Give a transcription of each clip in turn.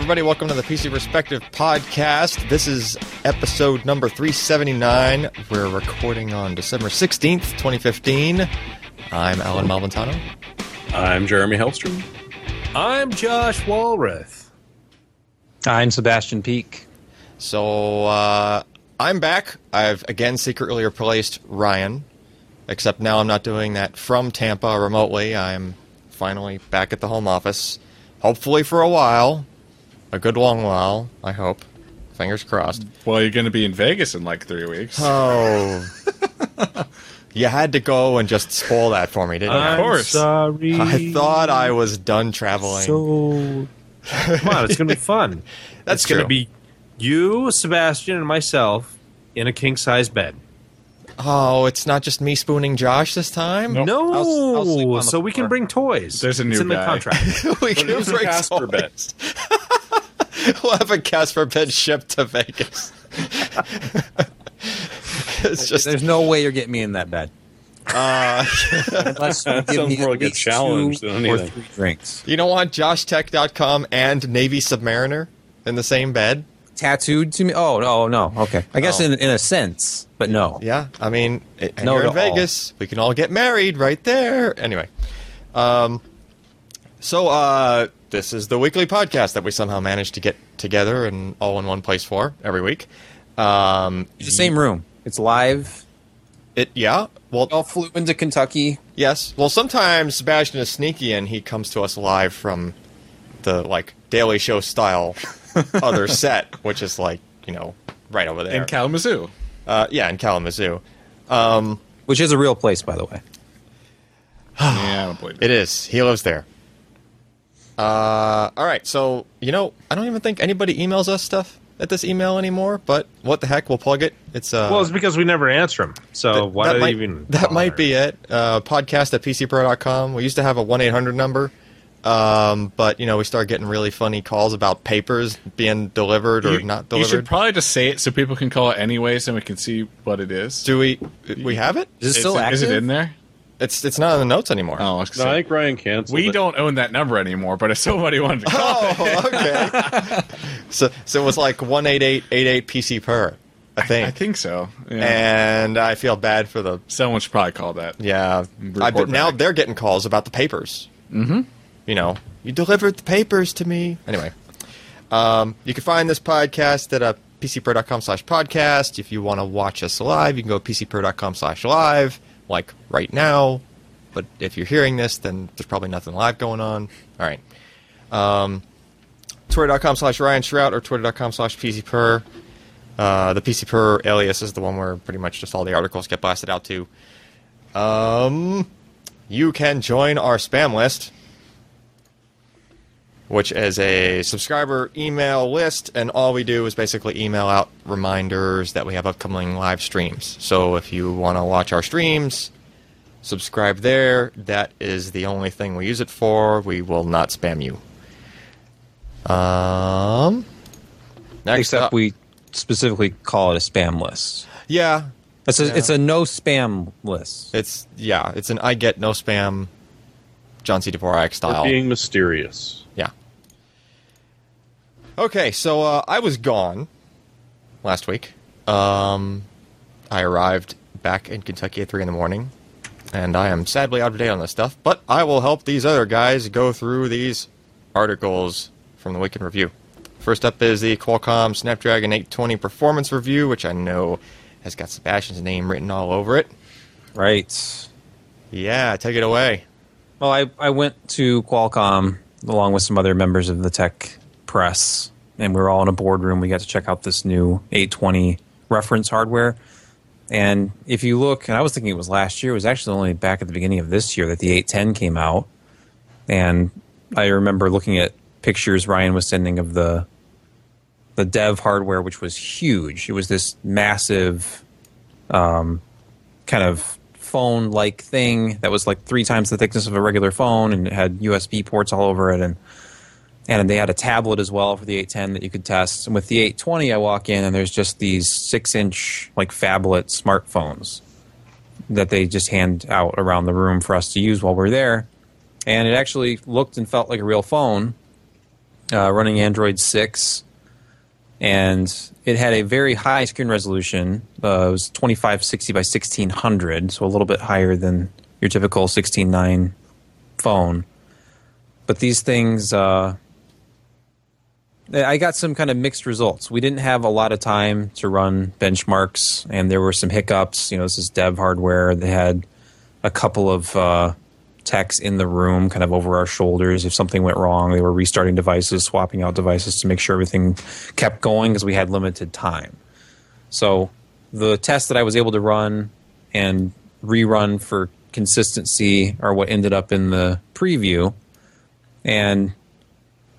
Hey, everybody, welcome to the PC Perspective podcast. This is episode number 379. We're recording on December 16th, 2015. I'm Allyn Malventano. I'm Jeremy Hellstrom. I'm Josh Walrath. I'm Sebastian Peak. So, uh, I'm back. I've again secretly replaced Ryan, except now I'm not doing that from Tampa remotely. I'm finally back at the home office, hopefully for a while. A good long while, I hope. Fingers crossed. Well, you're going to be in Vegas in like three weeks. Oh. you had to go and just spoil that for me, didn't you? Of course. sorry. I thought I was done traveling. So, come on, it's going to be fun. That's it's going to be you, Sebastian, and myself in a king size bed. oh, it's not just me spooning Josh this time? Nope. No, I'll- I'll sleep on so we can bring toys. There's a it's new in guy. the contract. we can bring Casper toys. we'll have a Casper bed shipped to Vegas. it's just There's no way you're getting me in that bed. uh, Unless you That give sounds me more like a challenge two than or three drinks. you don't want JoshTech.com and Navy Submariner in the same bed. Tattooed to me? Oh, no, no. Okay. I guess Oh. in, in a sense, but no. Yeah, I mean, and No you're in to all. Vegas. We can all get married right there. Anyway, um, so uh, this is the weekly podcast that we somehow managed to get together and all in one place for every week. Um, It's the same room. It's live. It yeah. Well, We all flew into Kentucky. yes. Well, sometimes Sebastian is sneaky and he comes to us live from the like Daily Show style other set, which is like you know right over there. In Kalamazoo. uh, yeah, in Kalamazoo. Um, Which is a real place, by the way. yeah, I don't believe it. It is. He lives there. Uh, all right. So you know, I don't even think anybody emails us stuff at this email anymore. But what the heck? We'll plug it. It's uh. well, it's because we never answer them. So th- why that might, they even? That might be it. Uh, podcast at pcper.com. We used to have a one eight hundred number. Um, but you know, we started getting really funny calls about papers being delivered or You- not delivered. You should probably just say it so people can call it anyways and we can see what it is. Do we? We have it? Is it still it- active? Is it in there? It's it's not in the notes anymore. Oh, I No, I think Ryan canceled. we it. don't own that number anymore, but if somebody wanted to call Oh, okay. so so it was like one eight eight eight eight PC per, I think. I think so. Yeah. and I feel bad for the Someone should probably call that. yeah. I, but now they're getting calls about the papers. Mm-hmm. You know, you delivered the papers to me. Anyway, um, you can find this podcast at uh, pcper.com slash podcast. If you want to watch us live, you can go to pcper.com slash live, like right now. But if you're hearing this, then there's probably nothing live going on. All right. Um, Twitter.com slash Ryan Shrout or Twitter.com slash PCPer. Uh, the PC per alias is the one where pretty much just all the articles get blasted out to. Um, you can join our spam list, which is a subscriber email list, and all we do is basically email out reminders that we have upcoming live streams. So if you want to watch our streams, subscribe there. That is the only thing we use it for. We will not spam you. Um, next Except up- we specifically call it a spam list. yeah, It's a, Yeah. it's a no spam list. It's yeah, it's an I get no spam John C. Dvorak For style. being mysterious. Okay, so uh, I was gone last week. Um, I arrived back in Kentucky at three in the morning, and I am sadly out of date on this stuff. But I will help these other guys go through these articles from the week in review. First up is the Qualcomm Snapdragon 820 performance review, which I know has got Sebastian's name written all over it. Right. Yeah, take it away. Well, I, I went to Qualcomm along with some other members of the tech press, and we were all in a boardroom. We got to check out this new 820 reference hardware. And if you look, and I was thinking it was last year, it was actually only back at the beginning of this year that the 810 came out. And I remember looking at pictures Ryan was sending of the the dev hardware, which was huge. It was this massive, um, kind of phone like thing that was like three times the thickness of a regular phone, and it had USB ports all over it, and and they had a tablet as well for the 810 that you could test. And with the 820, I walk in and there's just these six inch like phablet smartphones that they just hand out around the room for us to use while we're there. And it actually looked and felt like a real phone. uh, running Android 6, and it had a very high screen resolution. Uh, it was 2560 by 1600, so a little bit higher than your typical 16.9 phone. But these things, uh, I got some kind of mixed results. We didn't have a lot of time to run benchmarks, and there were some hiccups. You know, this is dev hardware. They had a couple of uh, techs in the room, kind of over our shoulders. If something went wrong, they were restarting devices, swapping out devices to make sure everything kept going because we had limited time. So the tests that I was able to run and rerun for consistency are what ended up in the preview. And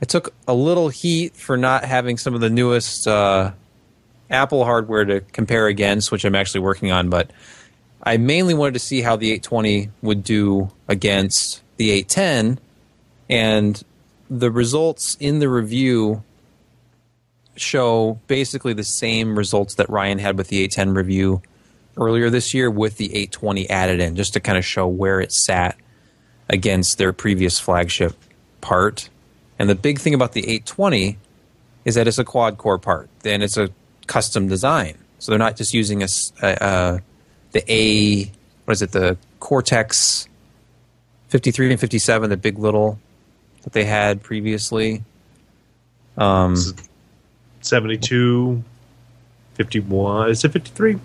I took a little heat for not having some of the newest uh, Apple hardware to compare against, which I'm actually working on. But I mainly wanted to see how the 820 would do against the 810, and the results in the review show basically the same results that Ryan had with the 810 review earlier this year with the 820 added in, just to kind of show where it sat against their previous flagship part. And the big thing about the 820 is that it's a quad core part, and it's a custom design. So they're not just using a, the A, what is it, the Cortex 53 and 57, the big little that they had previously. Um, 72, 51. Is it 53?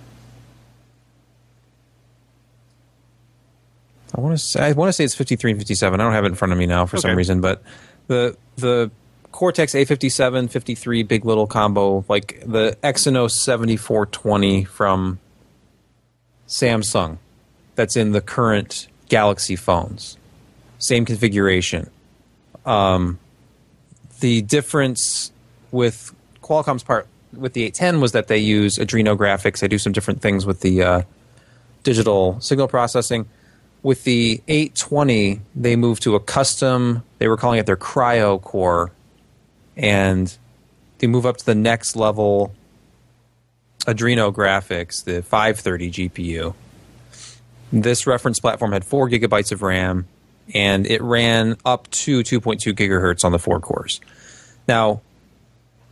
I want to say I want to say it's 53 and 57. I don't have it in front of me now for Okay. some reason, but the the Cortex A57 53 big little combo like the Exynos 7420 from Samsung that's in the current Galaxy phones. Same configuration. Um, the difference with Qualcomm's part with the 810 was that they use Adreno graphics. They do some different things with the uh, digital signal processing. With the 820, they moved to a custom, they were calling it their Kryo core, and they move up to the next level Adreno graphics, the 530 GPU. This reference platform had four gigabytes of RAM, and it ran up to 2.2 gigahertz on the four cores. Now,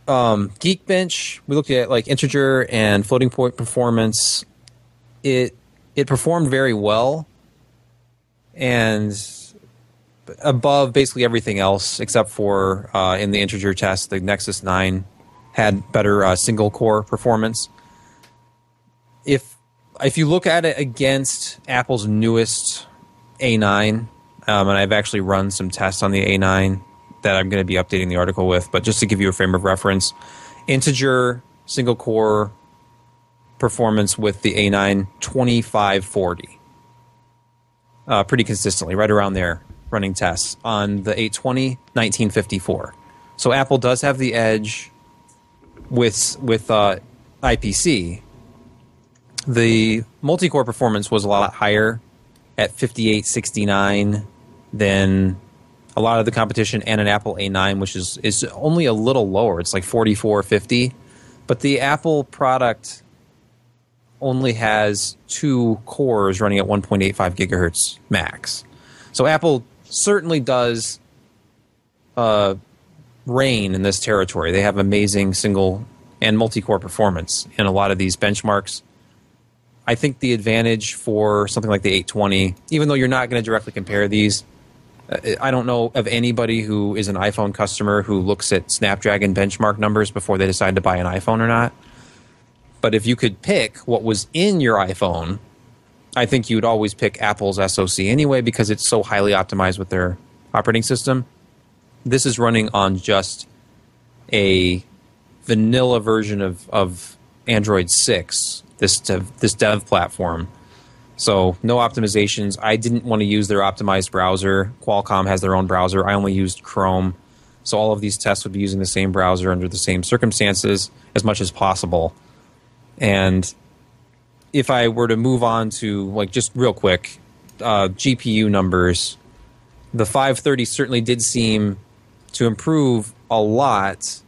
um, Geekbench, we looked at like integer and floating point performance. It it performed very well, and above basically everything else except for uh, in the integer test, the Nexus Nine had better uh, single core performance. If if you look at it against Apple's newest A9, um, and I've actually run some tests on the A9 that I'm going to be updating the article with, but just to give you a frame of reference, integer single core performance with the A9 2540. Uh, pretty consistently, right around there, running tests. On the 820, 1954. So Apple does have the edge with with uh, IPC. The multi-core performance was a lot higher at 5869 than a lot of the competition and an Apple A9, which is is only a little lower. It's like 4450, but the Apple product only has two cores running at 1.85 gigahertz max. So Apple certainly does uh, reign in this territory. They have amazing single and multi-core performance in a lot of these benchmarks. I think the advantage for something like the 820, even though you're not going to directly compare these, uh, I don't know of anybody who is an iPhone customer who looks at Snapdragon benchmark numbers before they decide to buy an iPhone or not. But if you could pick what was in your iPhone, I think you'd always pick Apple's SoC anyway because it's so highly optimized with their operating system. This is running on just a vanilla version of, of Android 6, this dev, this dev platform. So no optimizations. I didn't want to use their optimized browser. Qualcomm has their own browser. I only used Chrome. So all of these tests would be using the same browser under the same circumstances as much as possible. And if I were to move on to like just real quick, uh, GPU numbers, the 530 certainly did seem to improve a lot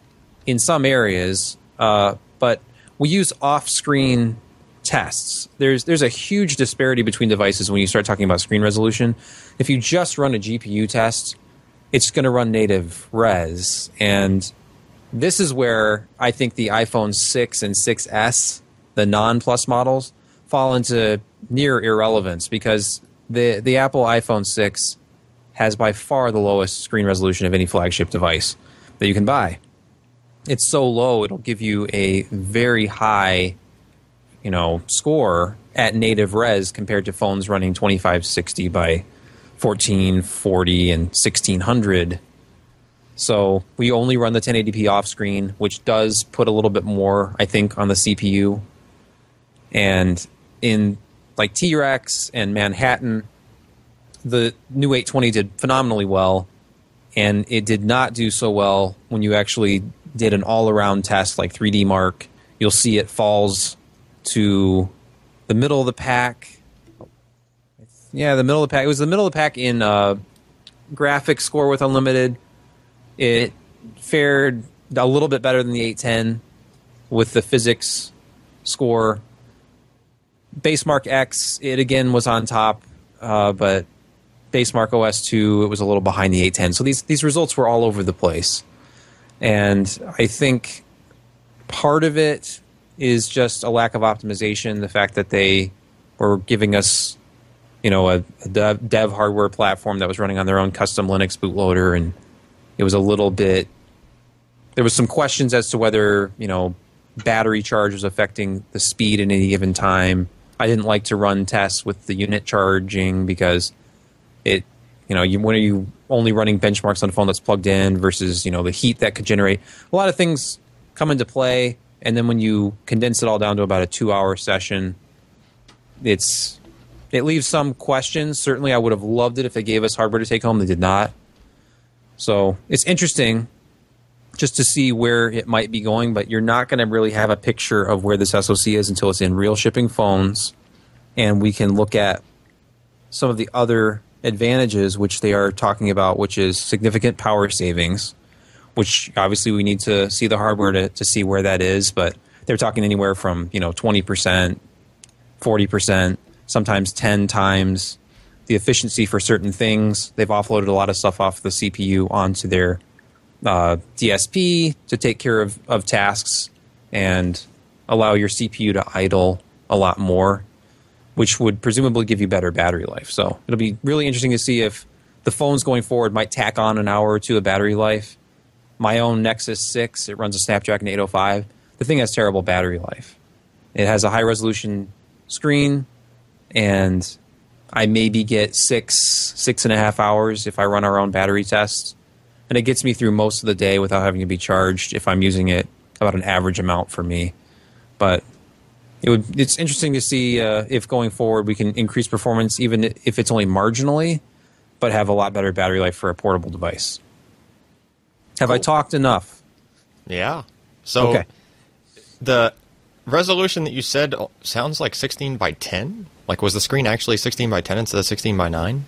in some areas, uh, but we use off-screen tests. There's there's a huge disparity between devices when you start talking about screen resolution. If you just run a GPU test, it's going to run native res. And this is where I think the iPhone 6 and 6S, the non plus models, fall into near irrelevance because the, the Apple iPhone 6 has by far the lowest screen resolution of any flagship device that you can buy. It's so low, it'll give you a very high, you know, score at native res compared to phones running 2560 by 1440 and 1600. So we only run the 1080p off screen, which does put a little bit more, I think, on the CPU. And in like T Rex and Manhattan, the new 820 did phenomenally well, and it did not do so well when you actually did an all around test like 3D Mark. You'll see it falls to the middle of the pack. Yeah, the middle of the pack. It was the middle of the pack in uh, graphics score with unlimited. It fared a little bit better than the 810 with the physics score. Basemark X, it again was on top, uh, but Basemark OS 2, it was a little behind the 810. So these, these results were all over the place. And I think part of it is just a lack of optimization. The fact that they were giving us, you know, a, a dev, dev hardware platform that was running on their own custom Linux bootloader, and it was a little bit. There was some questions as to whether you know battery charge was affecting the speed at any given time. I didn't like to run tests with the unit charging because it, you know, you when are you only running benchmarks on a phone that's plugged in versus you know the heat that could generate. A lot of things come into play, and then when you condense it all down to about a two-hour session, it's it leaves some questions. Certainly, I would have loved it if they gave us hardware to take home. They did not. So it's interesting just to see where it might be going, but you're not going to really have a picture of where this SoC is until it's in real shipping phones, and we can look at some of the other advantages which they are talking about, which is significant power savings, which obviously we need to see the hardware to, to see where that is, but they're talking anywhere from you know 20%, 40%, sometimes 10 times the efficiency for certain things. They've offloaded a lot of stuff off the CPU onto their uh, DSP to take care of, of tasks and allow your CPU to idle a lot more, which would presumably give you better battery life. So it'll be really interesting to see if the phones going forward might tack on an hour or two of battery life. My own Nexus 6, it runs a Snapdragon 805. The thing has terrible battery life. It has a high resolution screen, and I maybe get six, six and a half hours if I run our own battery test and it gets me through most of the day without having to be charged if I'm using it about an average amount for me. But it would it's interesting to see uh, if going forward we can increase performance even if it's only marginally, but have a lot better battery life for a portable device. Have I talked enough? Yeah. So Okay. the resolution that you said sounds like 16 by 10. Like, was the screen actually 16 by 10 instead of 16 by 9?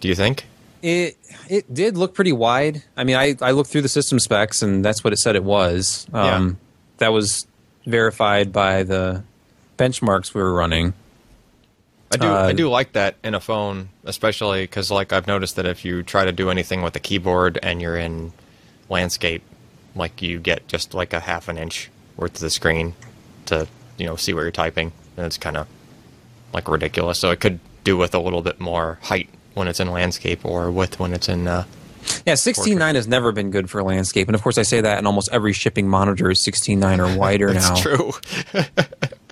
Do you think? It it did look pretty wide. I mean, I, I looked through the system specs, and that's what it said it was. Um, Yeah. That was verified by the benchmarks we were running. I do. Uh, I do like that in a phone, especially because, like, I've noticed that if you try to do anything with the keyboard and you're in landscape, like, you get just like a half an inch worth of the screen to, you know, see what you're typing, and it's kind of like ridiculous. So it could do with a little bit more height when it's in landscape or width when it's in. Uh, Yeah, 16.9 has never been good for landscape, and of course, I say that, and almost every shipping monitor is 16.9 or wider now. it's true.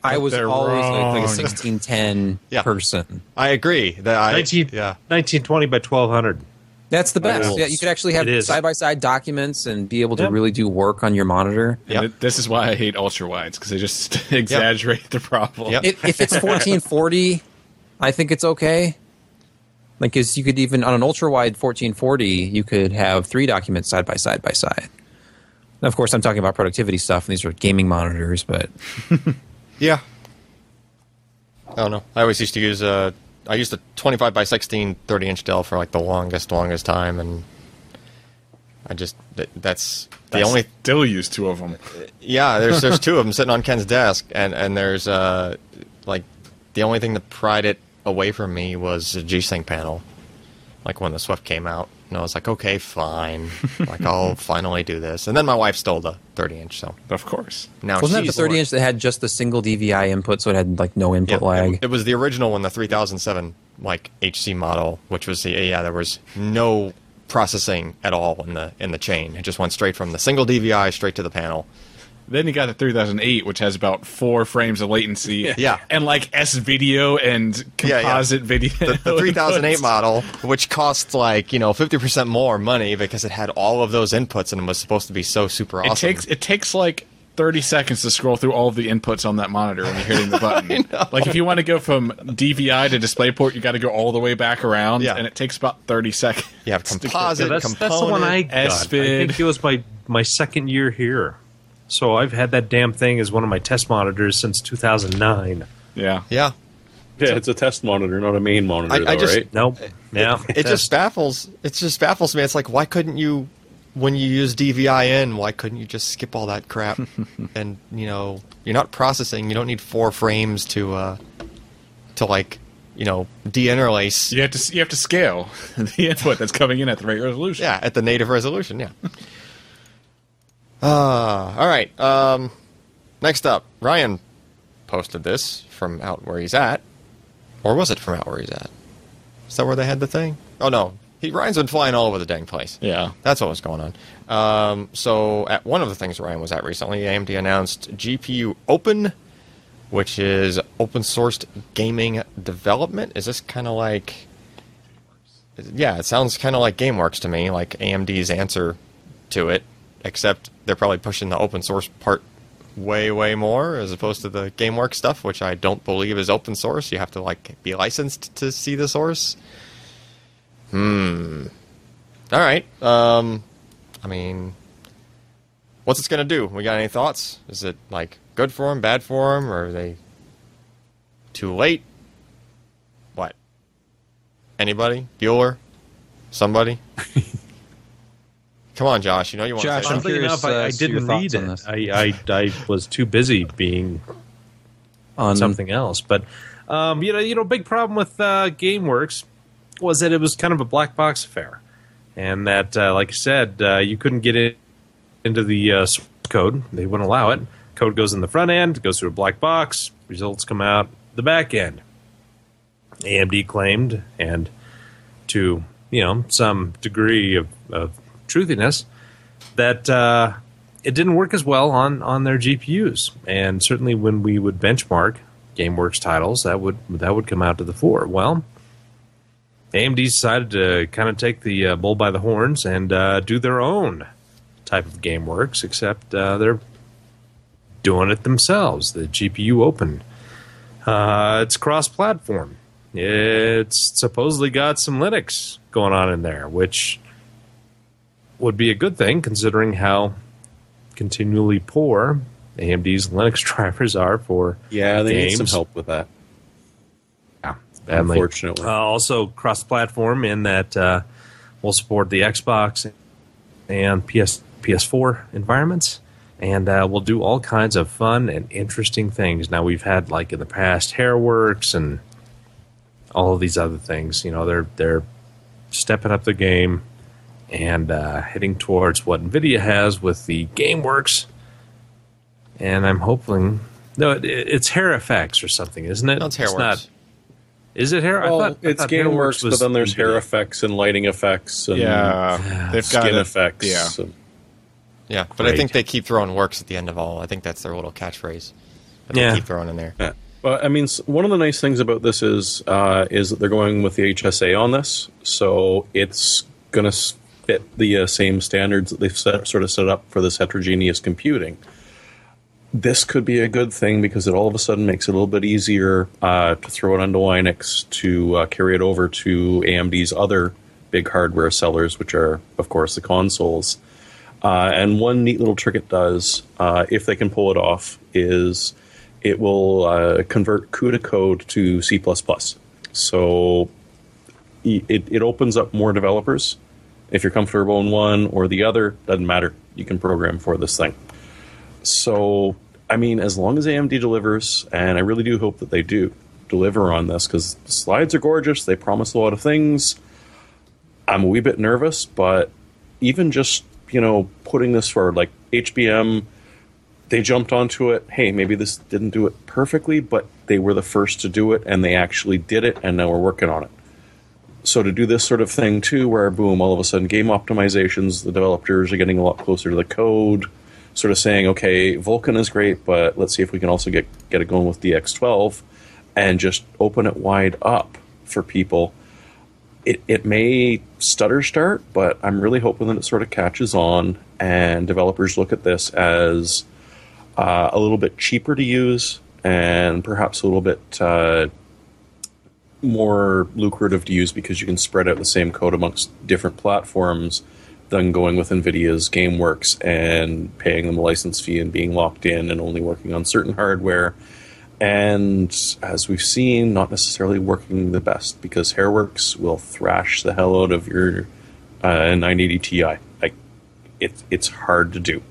I was They're always like, like a 1610 Yeah. person. I agree. That I 19, yeah. 1920 by 1200. That's the best. Yeah, you could actually have side by side documents and be able to Yep. really do work on your monitor. And Yep. th- this is why I hate ultra wides because they just exaggerate the problem. Yep. If, if it's 1440, I think it's okay. Like, 'cause you could even on an ultra wide 1440, you could have three documents side by side by side. Now, of course, I'm talking about productivity stuff, and these are gaming monitors, but Yeah. I don't know. I always used to use a. I used a 25 by 16 30 inch Dell for like the longest, longest time, and I just that, that's the only. still use two of them. Yeah, there's there's two of them sitting on Ken's desk, and and there's uh like the only thing that pried it away from me was a G Sync panel, like when the Swift came out, and I was like, okay, fine, like I'll finally do this. And then my wife stole the 30 inch, so Of course. now Wasn't that the 30 inch that had just the single DVI input, so it had like no input Yeah, lag? It, it was the original one, the 3007 like HC model, which was the yeah, there was no processing at all in the in the chain. It just went straight from the single DVI straight to the panel. Then you got the 3008, which has about four frames of latency. Yeah. And like S video and Yeah, yeah. composite video. The, the 3008 model, which costs like you know 50% more money because it had all of those inputs and it was supposed to be so super awesome. It takes it takes like 30 seconds to scroll through all of the inputs on that monitor when you're hitting the button. Like if you want to go from DVI to DisplayPort, you got to go all the way way back around, Yeah. and it takes about 30 seconds. You have composite. Yeah, that's, that's the one I component, got. I think it was my my second year here. So I've had that damn thing as one of my test monitors since 2009. Yeah. yeah. Yeah, it's a test monitor, not a main monitor, I- I though, just- right? Nope. Yeah. It just baffles. It just baffles me. It's like why couldn't you, when you use DVI in, why couldn't you just skip all that crap? and you know, you're not processing. You don't need four frames to, uh, to like, you know, deinterlace. You have to you have to scale the input that's coming in at the right resolution. Yeah, at the native resolution. Yeah. Uh, all right. Um, next up, Ryan posted this from out where he's at, or was it from out where he's at? Is that where they had the thing? Oh no, he Ryan's been flying all over the dang place. Yeah. That's what was going on. Um, so, at one of the things Ryan was at recently, AMD announced GPU Open, which is open sourced gaming development. Is this kind of like. Yeah, it sounds kind of like GameWorks to me, like AMD's answer to it, except they're probably pushing the open source part way, way more as opposed to the GameWorks stuff, which I don't believe is open source. You have to like be licensed to see the source. Hmm. All right. Um, I mean, what's it gonna do? We got any thoughts? Is it like good for them, bad for them, or are they too late? What? Anybody? Bueller? Somebody? Come on, Josh. You know you want Josh, to say I'm curious, enough, I, uh, I didn't thoughts read it. this. I, I I was too busy being On something else. But um, you know, you know, big problem with uh, GameWorks was that it was kind of a black box affair, and that, uh, like I said, uh, you couldn't get it into the uh, source code. They wouldn't allow it. Code goes in the front end, goes through a black box. Results come out the back end. AMD claimed, and to you know some degree of, of truthiness, that uh, it didn't work as well on on their GPUs. And certainly, when we would benchmark GameWorks titles, that would that would come out to the fore. Well, AMD decided to kind of take the uh, bull by the horns and uh, do their own type of GameWorks, except uh, they're doing it themselves. The GPU Open. Uh, it's cross-platform. It's supposedly got some Linux going on in there, which would be a good thing considering how continually poor AMD's Linux drivers are for Yeah, they need some help with that. Yeah, badly. Unfortunately. Uh, also cross-platform in that uh, we'll support the Xbox and PS PS4 environments, and uh, we'll do all kinds of fun and interesting things. Now we've had like in the past Hairworks and all of these other things. You know, they're they're stepping up the game and uh, heading towards what Nvidia has with the GameWorks. And I'm hoping no, it, it's Hair Effects or something, isn't it? No, it's Hairworks. not. Is it hair? well, I thought, I it's thought GameWorks, but then there's hair effects and lighting effects and Yeah. They've got skin effects. Yeah. and- Yeah, but I think they keep throwing works at the end of all. I think that's their little catchphrase. That Yeah. they keep throwing in there. Yeah. Well, I mean, one of the nice things about this is uh, is that they're going with the HSA on this, so it's going to fit the uh, same standards that they've set, sort of set up for this heterogeneous computing. This could be a good thing because it all of a sudden makes it a little bit easier uh, to throw it onto Linux to uh, carry it over to AMD's other big hardware sellers, which are, of course, the consoles. Uh, and one neat little trick it does, uh, if they can pull it off, is it will uh, convert CUDA code to C++. So it, it opens up more developers. If you're comfortable in one or the other, doesn't matter. You can program for this thing. So, I mean, as long as AMD delivers, and I really do hope that they do deliver on this, because the slides are gorgeous. They promise a lot of things. I'm a wee bit nervous, but even just you know putting this forward, like HBM, they jumped onto it. Hey, maybe this didn't do it perfectly, but they were the first to do it, and they actually did it, and now we're working on it. So to do this sort of thing too, where boom, all of a sudden game optimizations, the developers are getting a lot closer to the code, sort of saying, okay, Vulkan is great, but let's see if we can also get get it going with DX12, and just open it wide up for people. It, it may stutter start, but I'm really hoping that it sort of catches on and developers look at this as uh, a little bit cheaper to use and perhaps a little bit uh, more lucrative to use because you can spread out the same code amongst different platforms than going with NVIDIA's GameWorks and paying them a license fee and being locked in and only working on certain hardware and as we've seen, not necessarily working the best because Hairworks will thrash the hell out of your uh, 980 Ti. Like it's it's hard to do,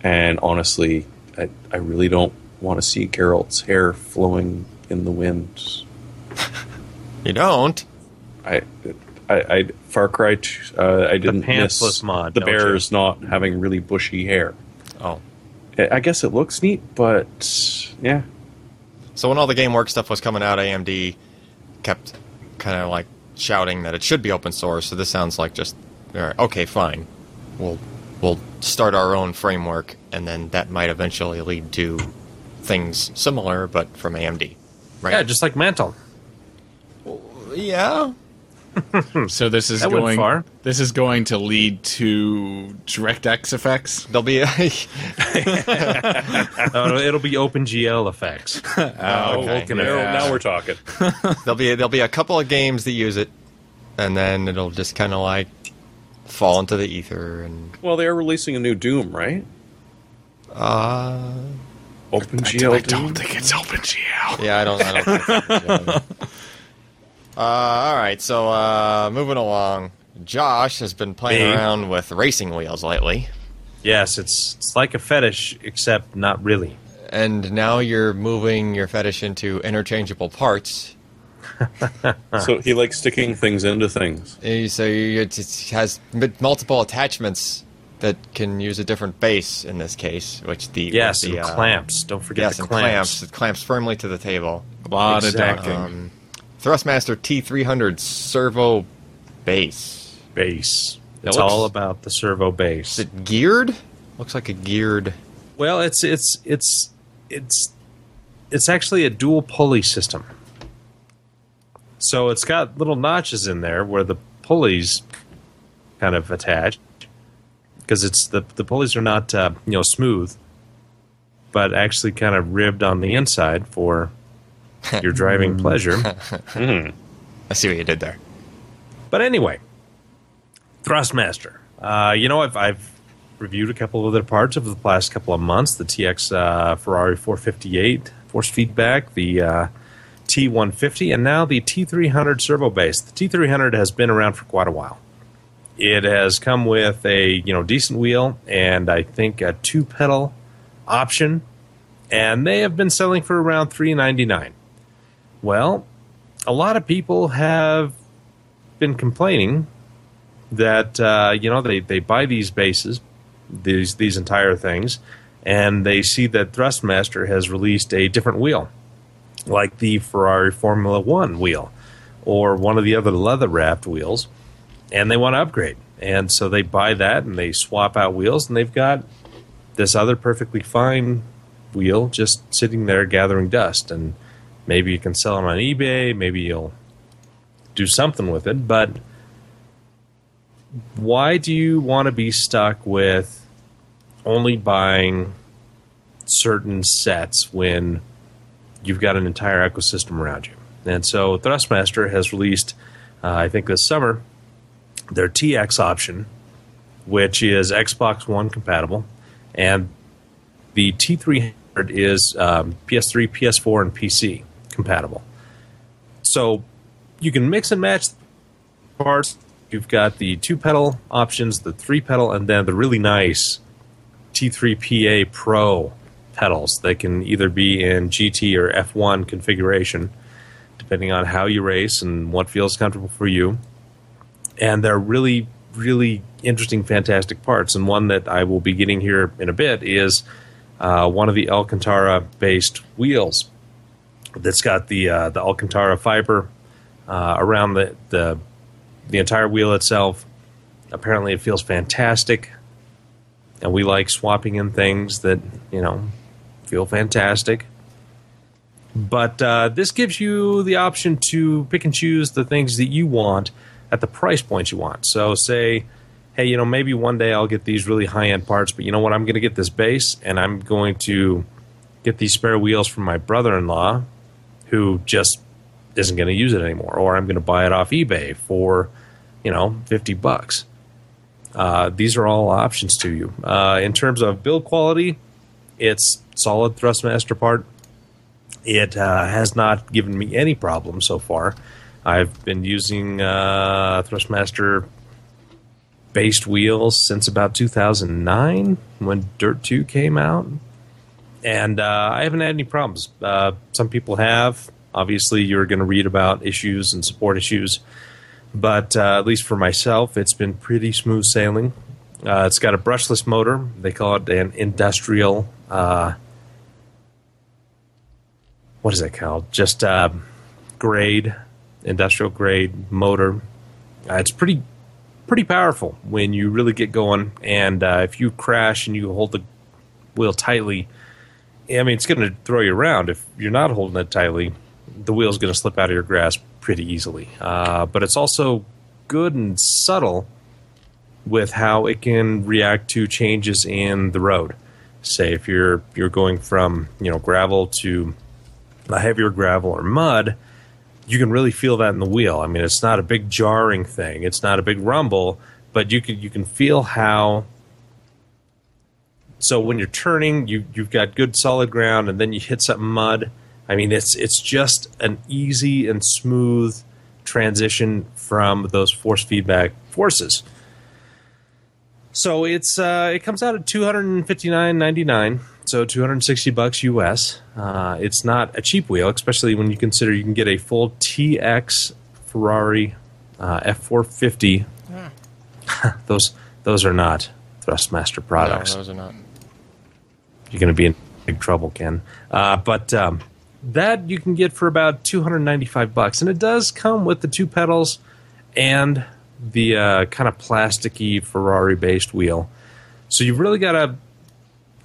and honestly, I, I really don't want to see Geralt's hair flowing in the wind. You don't. I, I, I Far Cry. Uh, I didn't the pantsless miss mod, the don't you? bears not having really bushy hair. Oh. I I guess it looks neat, but yeah, So when all the GameWorks stuff was coming out, AMD kept kind of like shouting that it should be open source. So this sounds like just all right, okay, fine. We'll we'll start our own framework, and then that might eventually lead to things similar, but from AMD. Right? Yeah, just like Mantle. Yeah. So this is That went going. far. This is going to lead to DirectX effects. There'll be a, No, no, it'll be OpenGL effects. Oh, okay. Vulkan now, effects. now we're talking. there'll be there'll be a couple of games that use it, and then it'll just kind of like fall into the ether and well, they are releasing a new Doom, right? uh OpenGL I Doom. don't think it's OpenGL. Yeah, I don't. I don't. think so. Uh, all right, so uh, moving along, Josh has been playing Me? around with racing wheels lately, Yes, it's it's like a fetish, except not really. and now you're moving your fetish into interchangeable parts. So he likes sticking things into things. Uh, So you- it it has m- multiple attachments that can use a different base in this case, which the Yes, the, and uh, clamps. Don't forget Yes, the and clamps. clamps. It clamps firmly to the table. A lot Exactly. of decking. Um, Thrustmaster T300 servo base. Base. It's looks- all about the servo base. Is it geared? Looks like a geared. Well, it's it's it's it's it's actually a dual pulley system. So it's got little notches in there where the pulleys kind of attach because it's the the pulleys are not uh, you know smooth, but actually kind of ribbed on the inside for your driving pleasure. I see what you did there. But anyway, Thrustmaster. Uh, you know, I've, I've reviewed a couple of other parts over the past couple of months. The TX uh, Ferrari 458 force feedback, the uh, T150, and now the T300 servo base. The T300 has been around for quite a while. It has come with a you know decent wheel and I think a two pedal option, and they have been selling for around three ninety nine. Well, a lot of people have been complaining that uh, you know they, they buy these bases, these these entire things, and they see that Thrustmaster has released a different wheel, like the Ferrari Formula One wheel, or one of the other leather wrapped wheels, and they want to upgrade, and so they buy that and they swap out wheels, and they've got this other perfectly fine wheel just sitting there gathering dust, and maybe you can sell them on eBay, maybe you'll do something with it, but why do you want to be stuck with only buying certain sets when you've got an entire ecosystem around you? And so Thrustmaster has released, uh, I think this summer, their TX option, which is Xbox One compatible, and the T300 is um, PS3, PS4, and PC compatible. So you can mix and match parts. You've got the two pedal options, the three pedal, and then the really nice T3PA Pro pedals. They can either be in GT or F1 configuration, depending on how you race and what feels comfortable for you. and they're really, really interesting, fantastic parts. And one that I will be getting here in a bit is uh, one of the Alcantara based wheels that's got the uh, the Alcantara fiber uh, around the, the the entire wheel itself. Apparently, it feels fantastic, and we like swapping in things that you know feel fantastic. But uh, this gives you the option to pick and choose the things that you want at the price point you want. So, say, hey, you know, maybe one day I'll get these really high end parts, but you know what? I'm going to get this base, and I'm going to get these spare wheels from my brother in law, who just isn't going to use it anymore, or I'm going to buy it off eBay for, you know, 50 bucks. Uh, these are all options to you. Uh, in terms of build quality, it's solid Thrustmaster part. It uh, has not given me any problems so far. I've been using uh, Thrustmaster based wheels since about 2009 when Dirt 2 came out. And uh, I haven't had any problems. Uh, some people have. Obviously, you're going to read about issues and support issues. But uh, at least for myself, it's been pretty smooth sailing. Uh, it's got a brushless motor. They call it an industrial. Uh, what is it called? Just uh, grade, industrial grade motor. It's pretty, pretty powerful when you really get going. And if you crash and you hold the wheel tightly, I mean, it's going to throw you around. If you're not holding it tightly, the wheel's going to slip out of your grasp pretty easily. Uh, but it's also good and subtle with how it can react to changes in the road. Say if you're you're going from you know gravel to a heavier gravel or mud, you can really feel that in the wheel. I mean, it's not a big jarring thing. It's not a big rumble, but you can you can feel how. So when you're turning, you you've got good solid ground, and then you hit some mud. I mean, it's it's just an easy and smooth transition from those force feedback forces. So it's uh, it comes out at two hundred and fifty nine ninety nine, so two hundred and sixty bucks US. Uh, it's not a cheap wheel, especially when you consider you can get a full TX Ferrari uh, F four fifty. Those those are not Thrustmaster products No, those are not. You're going to be in big trouble, Ken. Uh, but um, that you can get for about 295 bucks, and it does come with the two pedals and the uh, kind of plasticky Ferrari-based wheel. So you've really got to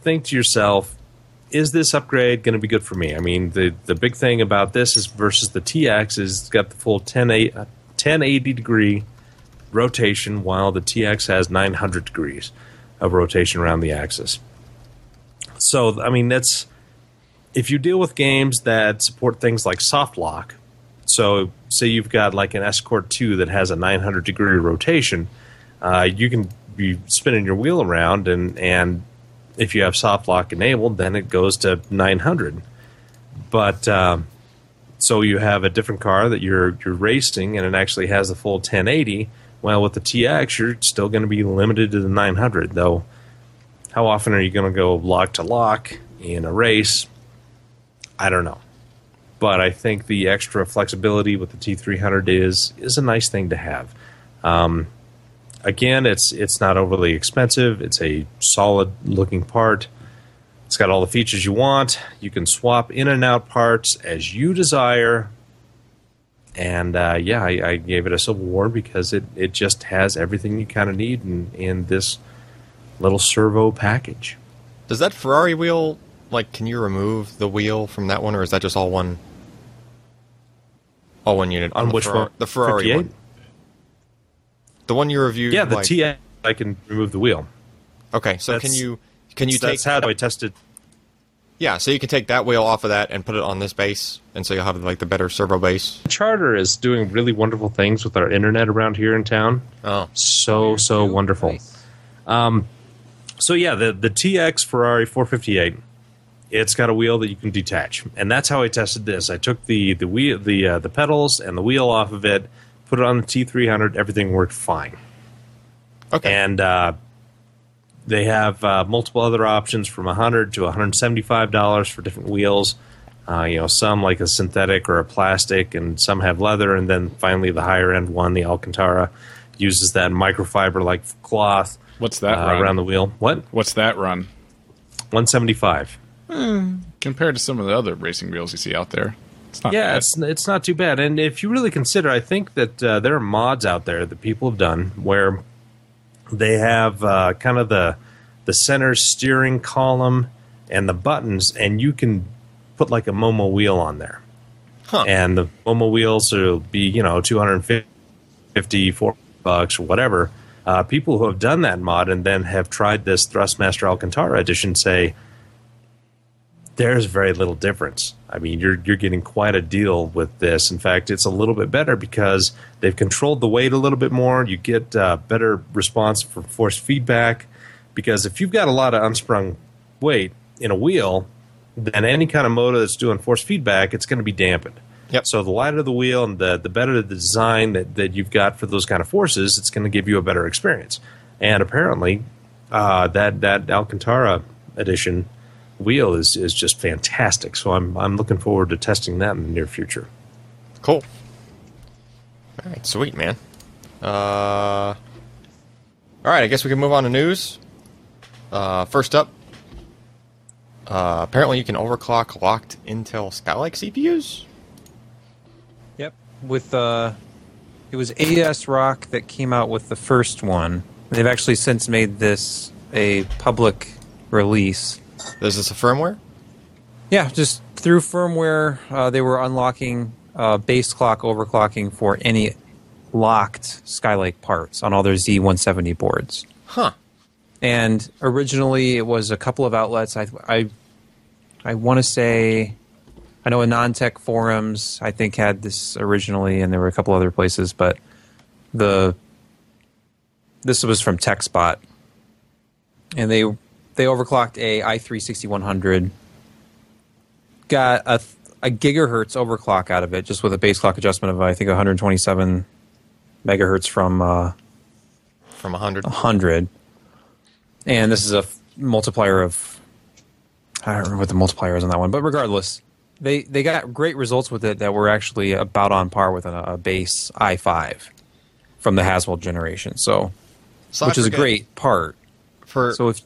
think to yourself, is this upgrade going to be good for me? I mean, the the big thing about this is versus the TX is it's got the full 10, uh, 1080 degree rotation, while the TX has 900 degrees of rotation around the axis. So, I mean, that's if you deal with games that support things like soft lock. So, say you've got like an Escort 2 that has a 900 degree rotation, uh, you can be spinning your wheel around, and, and if you have soft lock enabled, then it goes to 900. But um, so you have a different car that you're you're racing, and it actually has the full 1080. Well, with the TX, you're still going to be limited to the 900, though. How often are you going to go lock to lock in a race? I don't know. But I think the extra flexibility with the T300 is is a nice thing to have. Um, again, it's it's not overly expensive. It's a solid looking part. It's got all the features you want. You can swap in and out parts as you desire. And uh, yeah, I, I gave it a Silver Award because it, it just has everything you kind of need in, in this little servo package. Does that Ferrari wheel like? Can you remove the wheel from that one, or is that just all one? All one unit On the which Ferrari, one? The Ferrari 58? one. The one you reviewed. Yeah, the like, TX, I can remove the wheel. Okay, so can you can you So take that's how I tested. yeah? So you can take that wheel off of that and put it on this base, and so you'll have like the better servo base. Charter is doing really wonderful things with our internet around here in town. Oh, So so wonderful. Um, so yeah, the the TX Ferrari 458. It's got a wheel that you can detach, and that's how I tested this. I took the the wheel, the uh, the pedals, and the wheel off of it, put it on the T300. Everything worked fine. okay. and uh, they have uh, multiple other options from 100 to 175 dollars for different wheels. Uh, you know, some like a synthetic or a plastic, and some have leather, and then finally the higher end one, the Alcantara, uses that microfiber like cloth What's that uh, run? around the wheel. What? What's that run 175. compared to some of the other racing wheels you see out there? It's not Yeah, bad. it's it's not too bad. And if you really consider, I think that uh, there are mods out there that people have done where they have uh, kind of the the center steering column and the buttons, and you can put like a Momo wheel on there. Huh. And the Momo wheels will be you know 250, 4 bucks or whatever. Uh, people who have done that mod and then have tried this Thrustmaster Alcantara edition say there's very little difference. I mean, you're you're getting quite a deal with this. In fact, it's a little bit better because they've controlled the weight a little bit more. You get uh, better response for force feedback. Because if you've got a lot of unsprung weight in a wheel, then any kind of motor that's doing force feedback, it's going to be dampened. Yep. So the lighter the wheel and the the better the design that, that you've got for those kind of forces, it's going to give you a better experience. And apparently, uh, that that Alcantara edition wheel is is just fantastic. So I'm I'm looking forward to testing that in the near future. Cool. All right, sweet man. Uh, all right, I guess we can move on to news. Uh, first up, uh, apparently you can overclock locked Intel Skylake CPUs. With uh, it was ASRock that came out with the first one. They've actually since made this a public release. Is this a firmware? Yeah, just through firmware, uh, they were unlocking uh, base clock overclocking for any locked Skylake parts on all their Z170 boards. Huh. And originally, it was a couple of outlets. I I, I want to say, I know AnandTech forums I think had this originally, and there were a couple other places, but the this was from TechSpot, and they they overclocked a i3 6100, got a a gigahertz overclock out of it, just with a base clock adjustment of I think 127 megahertz from. Uh, From 100. 100 and this is a f- multiplier of i don't remember what the multiplier is on that one but regardless they they got great results with it that were actually about on par with a, a base i5 from the haswell generation so So which is a great part For, so if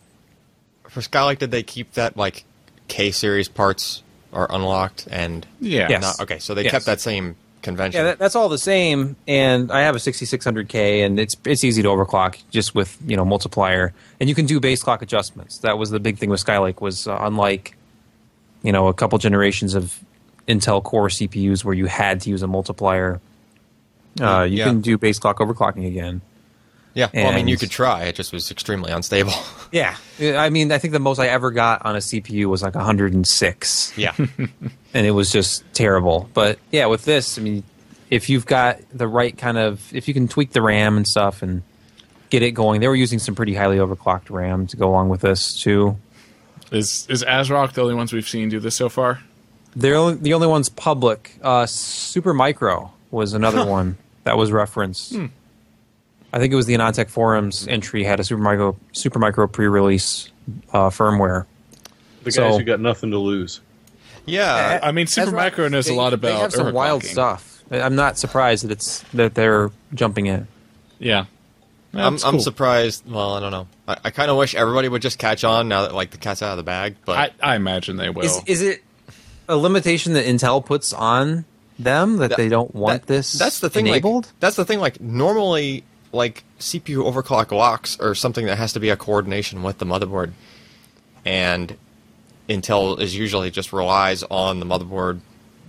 for Skylake, did they keep that, like, K series parts are unlocked and. yeah. Yes. Not, okay, so they Yes. kept that same convention. yeah that, that's all the same and i have a 6600k and it's it's easy to overclock just with you know multiplier and you can do base clock adjustments that was the big thing with skylake was uh, unlike you know a couple generations of intel core cpus where you had to use a multiplier uh, you Yeah. can do base clock overclocking again yeah, well, I mean, you could try. It just was extremely unstable. yeah i mean i think the most i ever got on a cpu was like 106 yeah. and it was just terrible. But yeah, with this, I mean, if you've got the right kind of, if you can tweak the RAM and stuff and get it going, they were using some pretty highly overclocked RAM to go along with this too. Is is ASRock the only ones we've seen do this so far? They're only, the only ones public. Uh, Super Micro was another one that was referenced. I think it was the AnandTech forums entry had a Super Micro Super Micro pre-release uh, firmware. The guys So- who got nothing to lose. Yeah. I mean, Super Ezra, Micro knows they- a lot about They have some wild overclocking. stuff. I'm not surprised that it's that they're jumping in. Yeah. I'm, That's I'm surprised. Well, I don't know. I, I kind of wish everybody would just catch on now that like the cat's out of the bag. But I, I imagine they will. Is, is it a limitation that Intel puts on them that, they don't want that- this That's the thing. enabled? Like, that's the thing. Like normally, like CPU overclock locks are something that has to be a coordination with the motherboard, and Intel is usually just relies on the motherboard,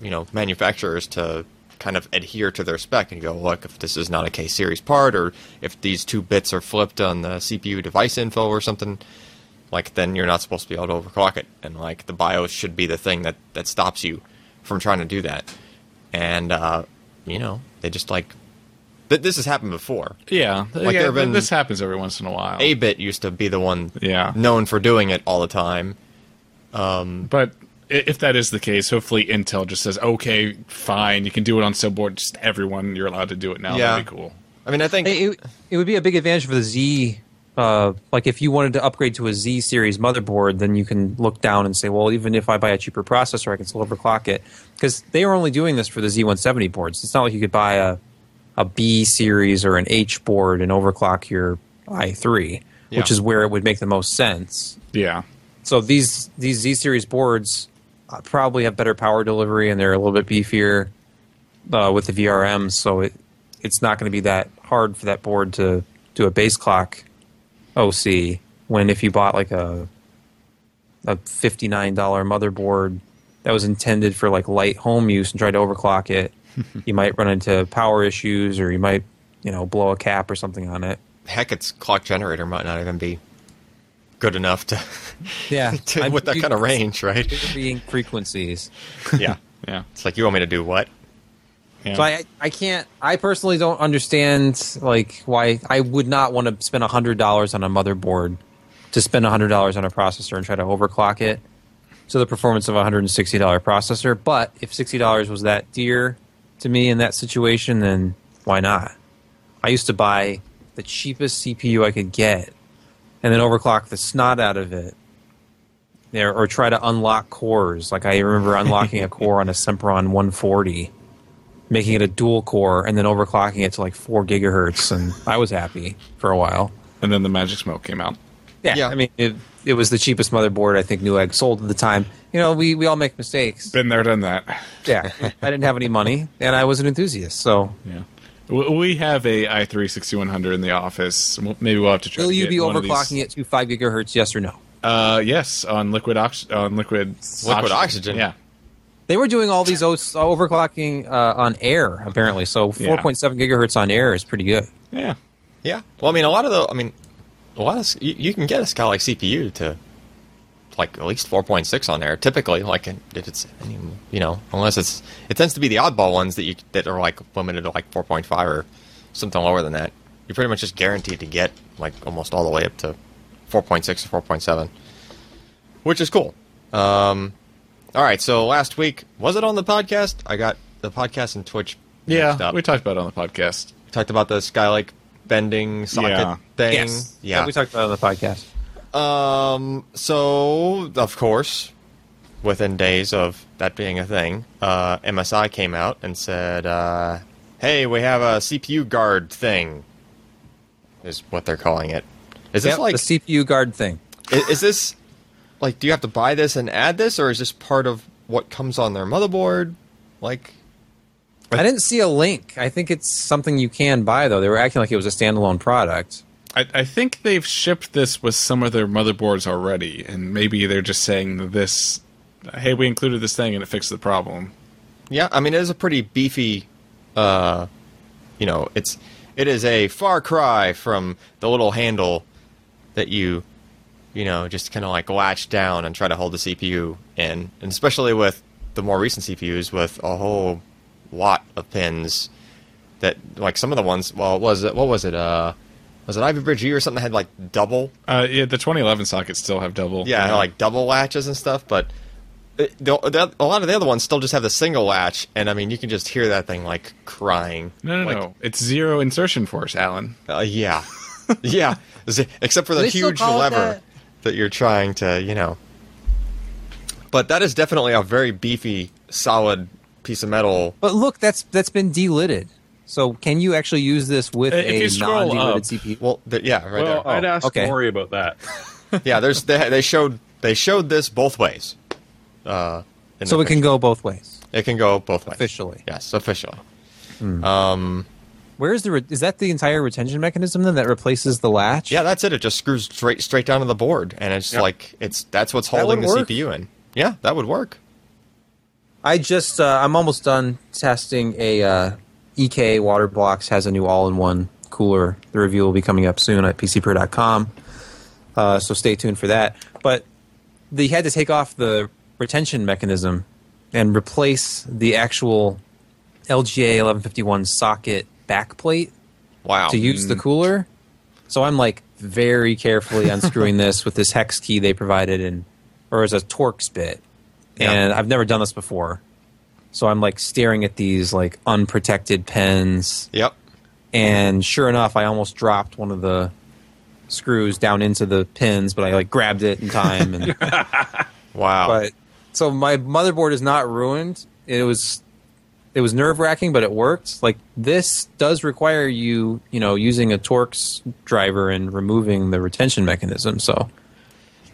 you know, manufacturers to kind of adhere to their spec and go, look, if this is not a K series part, or if these two bits are flipped on the CPU device info or something, like then you're not supposed to be able to overclock it, and like the BIOS should be the thing that that stops you from trying to do that, and uh, you know they just like th- this has happened before. yeah. Like, yeah, there have been- this happens every once in a while. Abit used to be the one Yeah. known for doing it all the time. Um, But if that is the case, hopefully Intel just says, okay, fine, you can do it on subboard. Just everyone, you're allowed to do it now. Yeah. That'd be cool. I mean, I think It, it, it would be a big advantage for the Z. Uh, like if you wanted to upgrade to a Z series motherboard, then you can look down and say, well, even if I buy a cheaper processor, I can still overclock it because they are only doing this for the Z170 boards. It's not like you could buy a a B series or an H board and overclock your i3, Yeah. which is where it would make the most sense. Yeah. So these these Z series boards probably have better power delivery and they're a little bit beefier uh, with the VRM. So it it's not going to be that hard for that board to do a base clock OC. When if you bought like a a fifty nine dollar motherboard that was intended for like light home use and tried to overclock it, you might run into power issues or you might you know blow a cap or something on it. Heck, its clock generator might not even be good enough to, Yeah, to with that kind of range, right? Varying frequencies. yeah. Yeah. It's like you want me to do what? yeah. So I, I can't. I personally don't understand like why I would not want to spend hundred dollars on a motherboard to spend hundred dollars on a processor and try to overclock it to the performance of a hundred and sixty dollar processor. But if sixty dollars was that dear to me in that situation, then why not? I used to buy the cheapest CPU I could get and then overclock the snot out of it. There, or try to unlock cores. Like I remember unlocking a core on a Sempron 140 making it a dual core and then overclocking it to like four gigahertz, and I was happy for a while. and then the Magic Smoke came out. Yeah, Yeah. I mean, it, it was the cheapest motherboard I think Newegg sold at the time. You know, we, we all make mistakes. Been there, done that. Yeah, I didn't have any money, and I was an enthusiast. So, Yeah. W- We have a i3 6100 in the office. Maybe we'll have to try. will to you get be one overclocking it to five gigahertz? Yes or no? Uh, yes, on liquid ox- on liquid Liquid oxygen. Yeah. They were doing all these o- overclocking uh, on air apparently. So, Yeah. four point seven gigahertz on air is pretty good. Yeah. Yeah. Well, I mean, a lot of the, I mean, a lot of you, you can get a Skylake CPU to like at least 4.6 on there. Typically, like if it's I you know, unless it's it tends to be the oddball ones that you that are like limited to like 4.5 or something lower than that. You're pretty much just guaranteed to get like almost all the way up to 4.6 or 4.7, which is cool. Um, all right, so last week was it on the podcast? I got the podcast and Twitch. Yeah. up. We talked about it on the podcast. we talked about the Skylake bending socket Yeah. thing. Yes, Yeah. we talked about it on the podcast. Um. So, of course, within days of that being a thing, uh, MSI came out and said, uh, "Hey, we have a CPU guard thing." Is what they're calling it. Is this Yep, like? the CPU guard thing? i- is this like? Do you have to buy this and add this, or is this part of what comes on their motherboard? Like, I didn't see a link. I think it's something you can buy though. They were acting like it was a standalone product. I, I think they've shipped this with some of their motherboards already, and maybe they're just saying this. Hey, we included this thing and it fixed the problem. Yeah, I mean it is a pretty beefy uh you know, it's it is a far cry from the little handle that you you know, just kind of like latch down and try to hold the CPU in. And especially with the more recent CPUs with a whole lot of pins that like some of the ones, well, was it what was it uh was it Ivy Bridge U or something that had like double Uh, yeah, the 2011 sockets still have double. yeah, like double latches and stuff, but it, the, the, a lot of the other ones still just have the single latch, and I mean, you can just hear that thing like crying. no, no, Like, no. It's zero insertion force, Allyn. Uh, yeah, yeah. Z- Except for the they huge lever that? that? you're trying to, you know. But that is definitely a very beefy, solid piece of metal. But look, that's that's been delidded. So can you actually use this with Uh, if a you scroll non-delidded up- CPU? Well, th- yeah, right Well, there. I'd ask okay. Morry about that. Yeah, there's they, they showed they showed this both ways. Uh, so the it can go both ways It can go both ways. officially. Yes, officially. Where's the re- is that the entire retention mechanism then that replaces the latch? Yeah, that's it. It just screws straight straight down to the board, and it's Yep. like it's that's what's That holding the work. CPU in. Yeah, that would work. I just uh, I'm almost done testing a uh, EK Water Blocks has a new all-in-one cooler. The review will be coming up soon at pcper.com. Uh, so stay tuned for that. But they had to take off the retention mechanism and replace the actual LGA 1151 socket backplate Wow. to use the cooler. So I'm like very carefully unscrewing this with this hex key they provided and or as a Torx bit. Yeah. And I've never done this before. So I'm like staring at these like unprotected pens Yep. and sure enough I almost dropped one of the screws down into the pins, but I like grabbed it in time and Wow. but so my motherboard is not ruined. It was it was nerve wracking, but it worked. Like this does require you, you know, using a Torx driver and removing the retention mechanism. So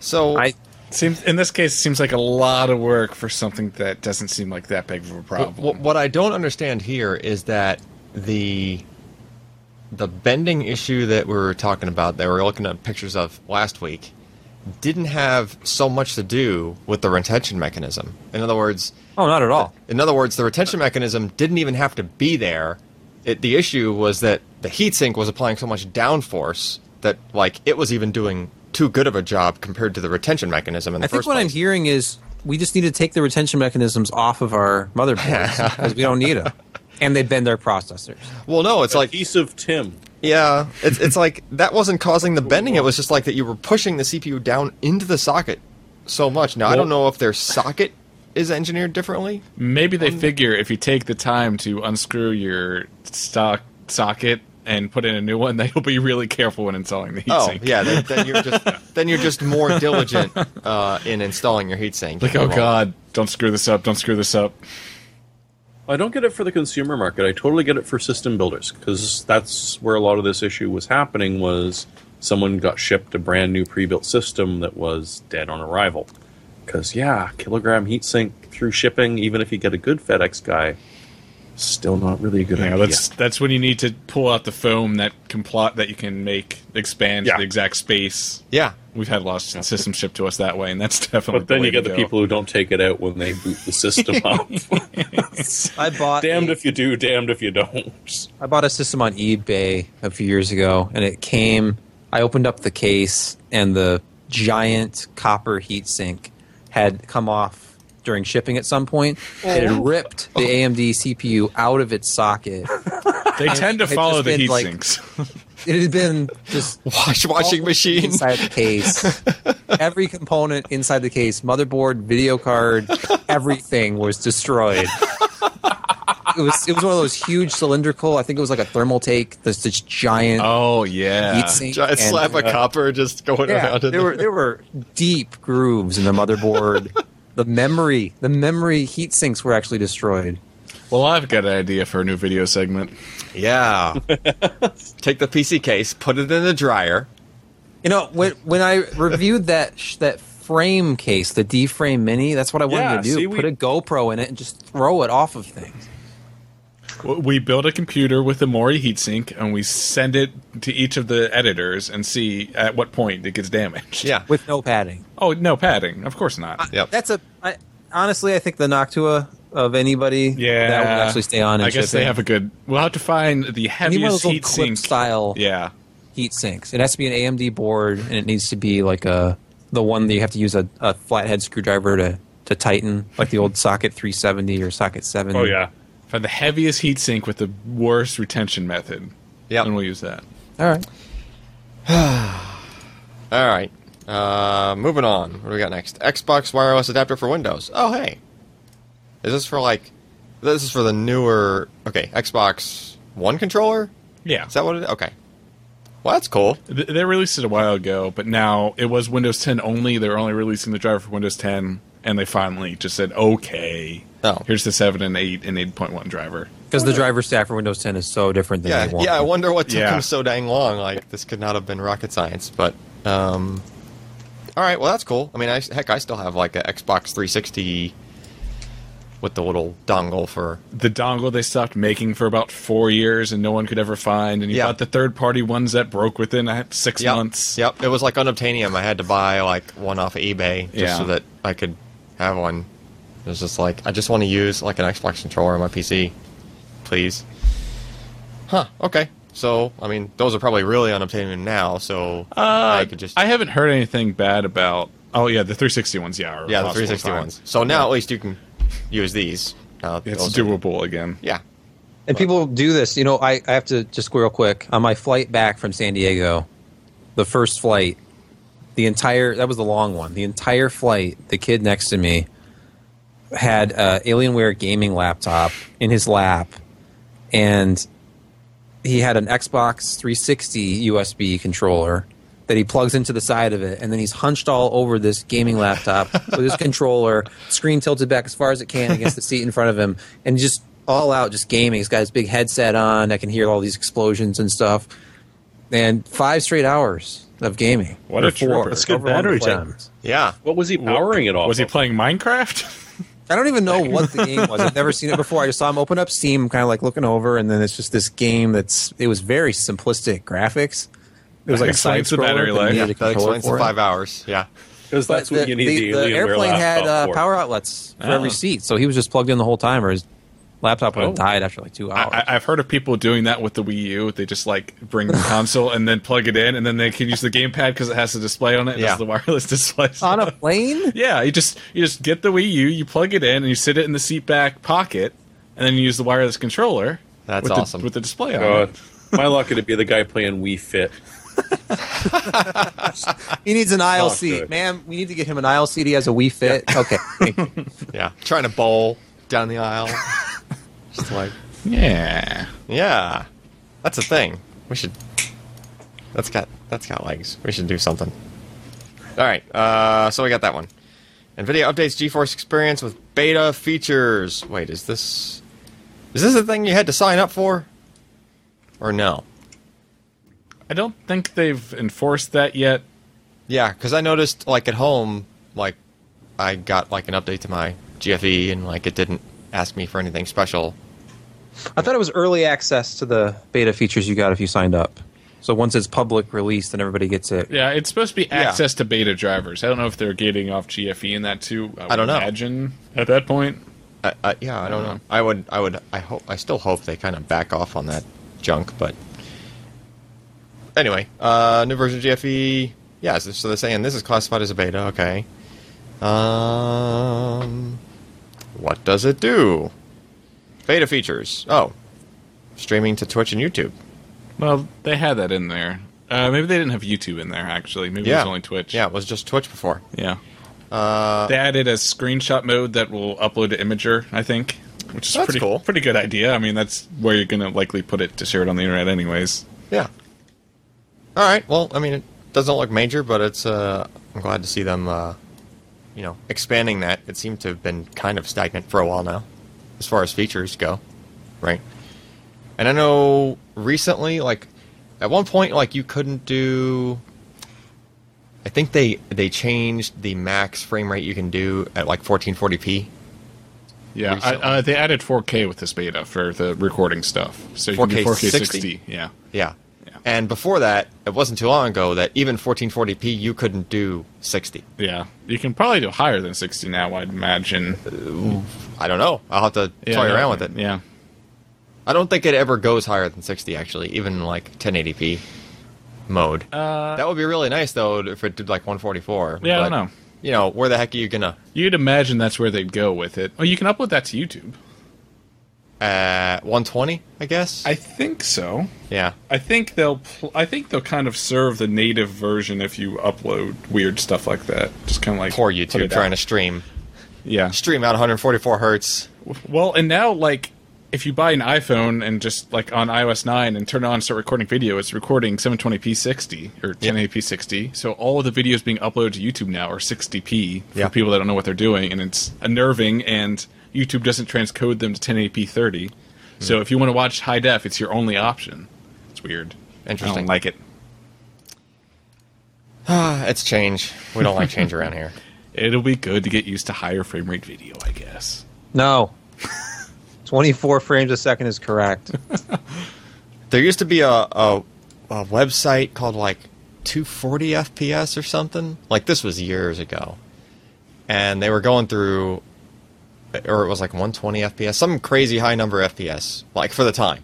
So I Seems in this case, it seems like a lot of work for something that doesn't seem like that big of a problem. What, what I don't understand here is that the the bending issue that we were talking about, that we were looking at pictures of last week, didn't have so much to do with the retention mechanism. In other words, oh, not at all. in other words, the retention mechanism didn't even have to be there. It, the issue was that the heatsink was applying so much downforce that like it was even doing too good of a job compared to the retention mechanism in the I think first what I'm hearing is we just need to take the retention mechanisms off of our motherboards because we don't need them, and they bend our processors. well, no, it's like Adhesive TIM. Yeah, it's it's like that wasn't causing the bending. It was just like that you were pushing the CPU down into the socket so much. Now I don't know if their socket is engineered differently. Maybe they figure if you take the time to unscrew your stock socket and put in a new one, that you'll be really careful when installing the heatsink. Oh, heatsink. yeah. Then, then you're just then you're just more diligent uh, in installing your heatsink. Like, oh god, don't screw this up, don't screw this up. I don't get it for the consumer market. I totally get it for system builders because that's where a lot of this issue was happening. Was someone got shipped a brand new pre-built system that was dead on arrival? Because yeah, kilogram heatsink through shipping, even if you get a good FedEx guy, still not really a good You know, idea. that's that's when you need to pull out the foam that can plot that you can make expand Yeah. the exact space. Yeah. We've had a lot of systems shipped to us that way, and that's definitely. but then the you get the go. people who don't take it out when they boot the system up. I bought damned a- if you do, damned if you don't. I bought a system on eBay a few years ago, and it came. I opened up the case, and the giant copper heatsink had come off during shipping at some point. It had oh. ripped the AMD CPU out of its socket. They tend to follow the been, heat like- sinks. It had been just Wash washing machine. inside the case. Every component inside the case, motherboard, video card, everything was destroyed. It was it was one of those huge cylindrical. I think it was like a Thermaltake. This this giant oh yeah. heatsink. Giant and- slab of uh, copper just going Yeah, around. in there were there were deep grooves in the motherboard. The memory, the memory heat sinks were actually destroyed. Well, I've got an idea for a new video segment. Yeah. Take the PC case, put it in the dryer. You know, when when I reviewed that sh- that frame case, the D frame mini, that's what I wanted Yeah, to do. see, we- Put a GoPro in it and just throw it off of things. We build a computer with a Mori heatsink, and we send it to each of the editors and see at what point it gets damaged. Yeah. with no padding. Oh, no padding. Of course not. Uh, yep. That's a I, honestly, I think the Noctua of anybody Yeah, that would actually stay on. I guess they shipping. have a good. We'll have to find the I need one of heaviest those little clip heatsink. style Yeah, heat sinks. It has to be an AMD board, and it needs to be like a the one that you have to use a, a flathead screwdriver to to tighten, like the old socket 370 or socket 70. Oh yeah, find the heaviest heatsink with the worst retention method. Yep. and we'll use that. All right. All right. Uh, moving on. What do we got next? Xbox wireless adapter for Windows. Oh, hey. Is this for like? This is for the newer. Okay, Xbox One controller. Yeah, Is that what it is? Okay. Well, that's cool. They released it a while ago, but now it was Windows 10 only. They're only releasing the driver for Windows 10, and they finally just said, "Okay, Oh. here's the 7 and 8 and 8.1 driver." Because the driver stack for Windows 10 is so different than Yeah, they yeah. I wonder what took Yeah. them so dang long. Like this could not have been rocket science. But um, all right. Well, that's cool. I mean, I, heck, I still have like a Xbox 360 with the little dongle for. The dongle they stopped making for about four years, and no one could ever find. And you Yeah. got the third-party ones that broke within uh, six Yep. months. Yep. It was like unobtainium. I had to buy like one off of eBay just Yeah. so that I could have one. It was just like I just want to use like an Xbox controller on my PC, please. Huh. Okay. So I mean, those are probably really unobtainable now. So Uh, I could just I haven't heard anything bad about. Oh yeah, the 360 ones. Yeah, are yeah, the 360 fine. ones. So now at least you can use these. Now It's those are- doable again. Yeah. And people do this. You know, I, I have to just go real quick. On my flight back from San Diego, the first flight, the entire, that was the long one. The entire flight, the kid next to me had a Alienware gaming laptop in his lap. And he had an Xbox 360 USB controller that he plugs into the side of it, and then he's hunched all over this gaming laptop with his controller, screen tilted back as far as it can against the seat in front of him, and just all out just gaming. He's got his big headset on. I can hear all these explosions and stuff. And five straight hours of gaming. What a Or four. That's good battery time. Yeah. What was he powering it off? Was he playing Minecraft? I don't even know what the game was. I've never seen it before. I just saw him open up Steam, kind of like looking over, and then it's just this game that's. It was very simplistic graphics. It was That like a side the battery life. Yeah, needed a that controller explains the for it. five hours. Yeah. Because that's But what you need the, the, the airplane had uh, power outlets for Oh. every seat, so he was just plugged in the whole time, or his laptop would have Oh. died after like two hours. I, I- I've heard of people doing that with the Wii U. They just like bring the console and then plug it in, and then they can use the gamepad because it has a display on it. Yeah. The wireless display. On a plane? yeah, you just you just get the Wii U, you plug it in, and you sit it in the seat back pocket, and then you use the wireless controller. That's with awesome. The, with the display on God. it. My luck it'd be the guy playing Wii Fit. He needs an aisle Oh, seat, good. man. We need to get him an aisle seat. He has a Wii Fit. Okay. Yeah. Trying to bowl down the aisle. Just like, Yeah. yeah. That's a thing. We should. That's got that's got legs. We should do something. All right. Uh, so we got that one. NVIDIA updates GeForce Experience with beta features. Wait, is this is this a thing you had to sign up for, or no? I don't think they've enforced that yet. Yeah, because I noticed like at home, like I got like an update to my GFE, and like it didn't ask me for anything special. I thought it was early access to the beta features you got if you signed up. So once it's public release, then everybody gets it. Yeah, it's supposed to be Yeah. access to beta drivers. I don't know if they're gating off GFE in that too. I, would don't know. Imagine at that point. I, I, yeah, I don't know. I would, I would, I hope, I still hope they kind of back off on that junk. But anyway, uh, new version of GFE. Yeah, so, so they're saying this is classified as a beta. Okay. Um, what does it do? Beta features. Oh, streaming to Twitch and YouTube. Well, they had that in there. Uh, maybe they didn't have YouTube in there. Actually, maybe it was only Twitch. Yeah, it was just Twitch before. yeah. Uh, They added a screenshot mode that will upload to Imgur. I think, which is pretty cool. Pretty good idea. I mean, that's where you're gonna likely put it to share it on the internet, anyways. Yeah. All right. Well, I mean, it doesn't look major, but it's. Uh, I'm glad to see them, uh, you know, expanding that. It seemed to have been kind of stagnant for a while now, as far as features go, right? And I know recently, like, at one point, like you couldn't do. I think they they changed the max frame rate you can do at like 1440p. Yeah, I, uh, they added 4K with this beta for the recording stuff. So you can do 4K 4K 60? 60. Yeah. Yeah. And before that, it wasn't too long ago that even 1440p you couldn't do 60. Yeah. You can probably do higher than 60 now, I'd imagine. I don't know. I'll have to Yeah, toy around with it. Yeah. I don't think it ever goes higher than 60, actually, even like 1080p mode. Uh, that would be really nice, though, if it did like 144. Yeah, I don't know. You know, where the heck are you gonna? You'd imagine that's where they'd go with it. Oh, you can upload that to YouTube. Uh, 120, I guess. I think so. yeah. I think they'll. Pl- I think they'll kind of serve the native version if you upload weird stuff like that. Just kind of like Poor YouTube trying out. to stream Yeah. stream out 144 hertz. Well, and now like if you buy an iPhone and just like on iOS 9 and turn it on and start recording video, it's recording 720p 60 or 1080p 60. So all of the videos being uploaded to YouTube now are 60p for Yeah. people that don't know what they're doing, and it's unnerving. And YouTube doesn't transcode them to 1080p 30. Hmm. So if you want to watch high def, it's your only option. It's weird. Interesting. I Interesting. don't like it. it's change. We don't like change around here. It'll be good to get used to higher frame rate video, I guess. No. 24 frames a second is correct. There used to be a, a a website called like 240 FPS or something. Like this was years ago, and they were going through, or it was like 120 FPS, some crazy high number FPS, like for the time.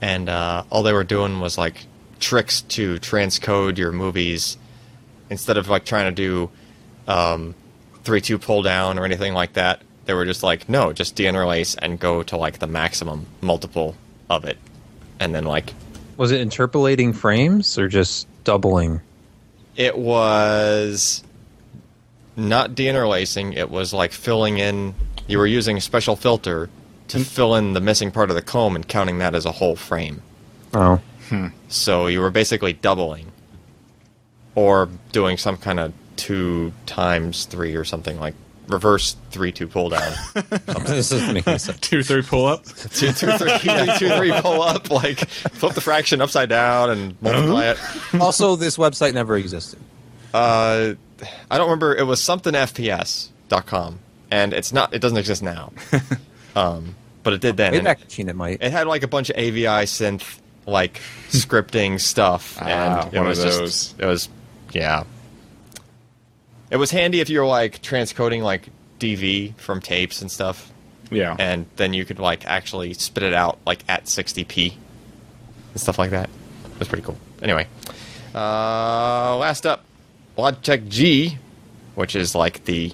And uh, all they were doing was like tricks to transcode your movies instead of like trying to do um, three two pull down or anything like that. They were just like, no, just deinterlace and go to like the maximum multiple of it, and then like Was it interpolating frames or just doubling? It was not deinterlacing. It was like filling in. You were using a special filter to hmm. fill in the missing part of the comb and counting that as a whole frame. Oh. Hmm. So you were basically doubling, or doing some kind of two times three or something like reverse three two pull down. this is making sense. Two three pull up. two, two, three, three, two, three, pull up, like flip the fraction upside down and multiply it. Uh-huh. Also, this website never existed. Uh, I don't remember. It was something FPS.com, and it's not. It doesn't exist now. um, but it did then. Wayback Machine, it might. It had like a bunch of AviSynth like scripting stuff, Ah, and it one of was those. just it was yeah. It was handy if you were like transcoding like DV from tapes and stuff, Yeah. and then you could like actually spit it out like at 60p and stuff like that. It was pretty cool. Anyway, uh, last up, Logitech G, which is like the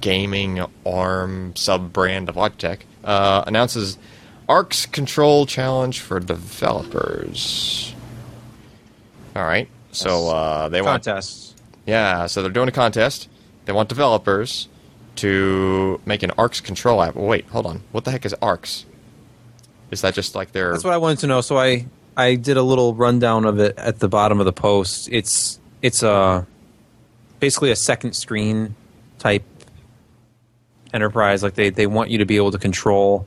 gaming ARM sub brand of Logitech, uh, announces Arx Control Challenge for developers. All right, so uh, they want Contests. yeah, so they're doing a contest. They want developers to make an Arx control app. Wait, hold on. What the heck is Arx? Is that just like their? That's what I wanted to know. So I I did a little rundown of it at the bottom of the post. It's it's a basically a second screen type enterprise. Like they they want you to be able to control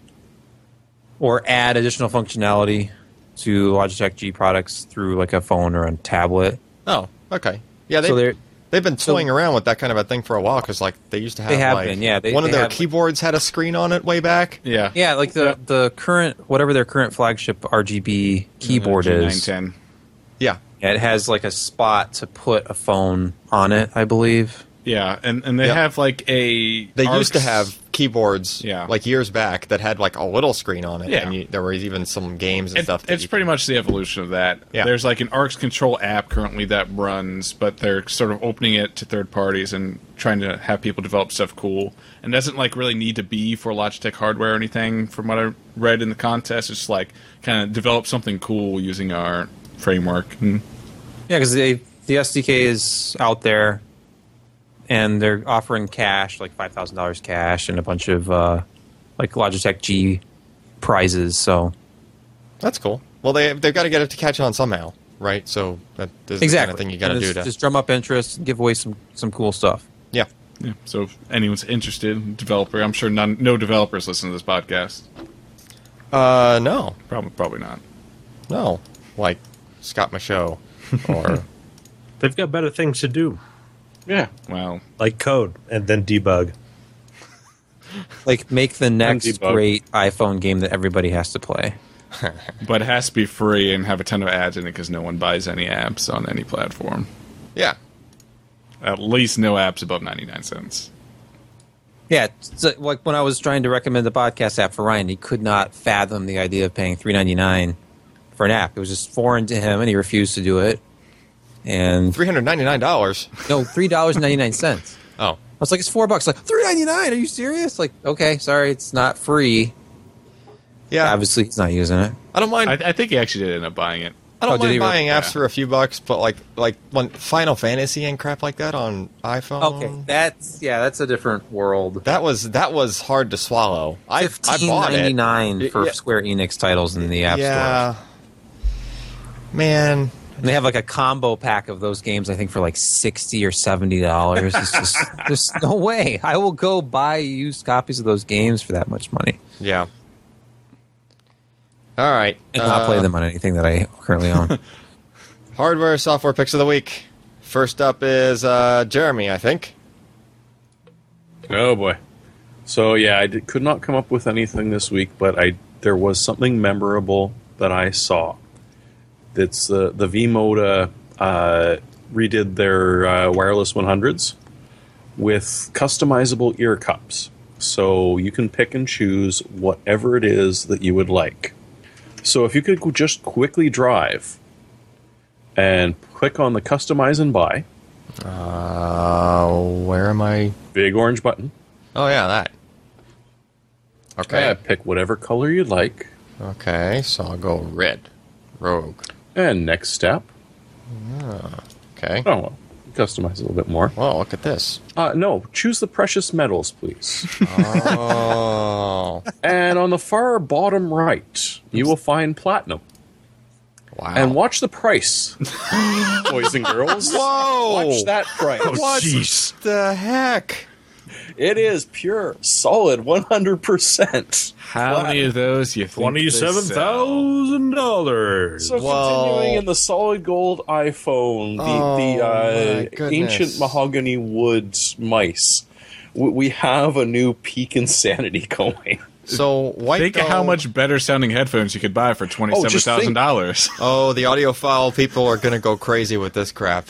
or add additional functionality to Logitech G products through like a phone or a tablet. Oh, okay. Yeah, they So they're they've been so- toying around with that kind of a thing for a while because like they used to have, They have like, been, yeah, they- one of they their had, like- keyboards had a screen on it way back. yeah. yeah, like the the current whatever their current flagship RGB keyboard mm-hmm. is. G910. Yeah, Yeah, it has like a spot to put a phone on it, I believe. Yeah, and and they Yep. have like a. they used to have keyboards Yeah. like years back that had like a little screen on it. Yeah. and you, there were even some games and It- stuff. that it's pretty could- much the evolution of that. Yeah. There's like an Arx control app currently that runs, but they're sort of opening it to third parties and trying to have people develop stuff cool. And doesn't like really need to be for Logitech hardware or anything. From what I read in the contest, it's like kind of develop something cool using our framework. And Yeah, because the SDK is out there, and they're offering cash, like five thousand dollars cash, and a bunch of uh, like Logitech G prizes. So That's cool. Well, they they've got to get it to catch on somehow, right? So that is the exactly, kind of thing you got to do just, to just drum up interest, and give away some some cool stuff. yeah. yeah, so if anyone's interested, developer, I'm sure none, no developers listen to this podcast. Uh, no, Probably, probably not. no, like Scott Michaud or They've got better things to do, Yeah. Wow. like code and then debug. Like make the next great iPhone game that everybody has to play. but it has to be free and have a ton of ads in it because no one buys any apps on any platform. yeah. At least no apps above 99 cents. Yeah, it's uh, like when I was trying to recommend the podcast app for Ryan, he could not fathom the idea of paying three ninety nine for an app. It was just foreign to him, and he refused to do it. And Three hundred ninety nine dollars. no, three dollars and ninety nine cents. Oh, I was like, it's four bucks. Like three ninety nine. Are you serious? Like, okay, sorry, it's not free. yeah. Obviously, he's not using it. I don't mind. I, I, I think he actually did end up buying it. I don't Oh, did mind buying apps Yeah. for a few bucks, but like like when Final Fantasy and crap like that on iPhone. Okay, that's yeah, that's a different world. That was that was hard to swallow. I I bought ninety it. for Yeah. Square Enix titles in the App yeah. Store. Man, And they have like a combo pack of those games. I think for like sixty or seventy dollars. It's just there's no way I will go buy used copies of those games for that much money yeah. All right. and not uh, play them on anything that I currently own. Hardware software picks of the week. First up is uh, Jeremy, I think. Oh boy. So yeah, I did, could not come up with anything this week, but I there was something memorable that I saw. It's the the V-Moda uh, redid their uh, wireless 100s with customizable ear cups, so you can pick and choose whatever it is that you would like. So if you could just quickly drive and click on the customize and buy, Uh, where am I? big orange button, Oh yeah, that. Okay. uh, pick whatever color you'd like. Okay, so I'll go red. Rogue. And next step. Okay. Oh, well, customize a little bit more. Well, look at this. Uh, no, choose the precious metals, please. Oh. and on the far bottom right, you will find platinum. Wow. And watch the price, boys and girls. Whoa! Watch that price. What jeez. the heck? It is pure, solid, one hundred percent. How many of those you think they Twenty-seven sell? thousand dollars. So Well- continuing in the solid gold iPhone, the, Oh, the uh, ancient mahogany woods mice, we, we have a new peak insanity going. So white. Think of how much better sounding headphones you could buy for twenty-seven thousand dollars. Oh, the audiophile people are going to go crazy with this crap.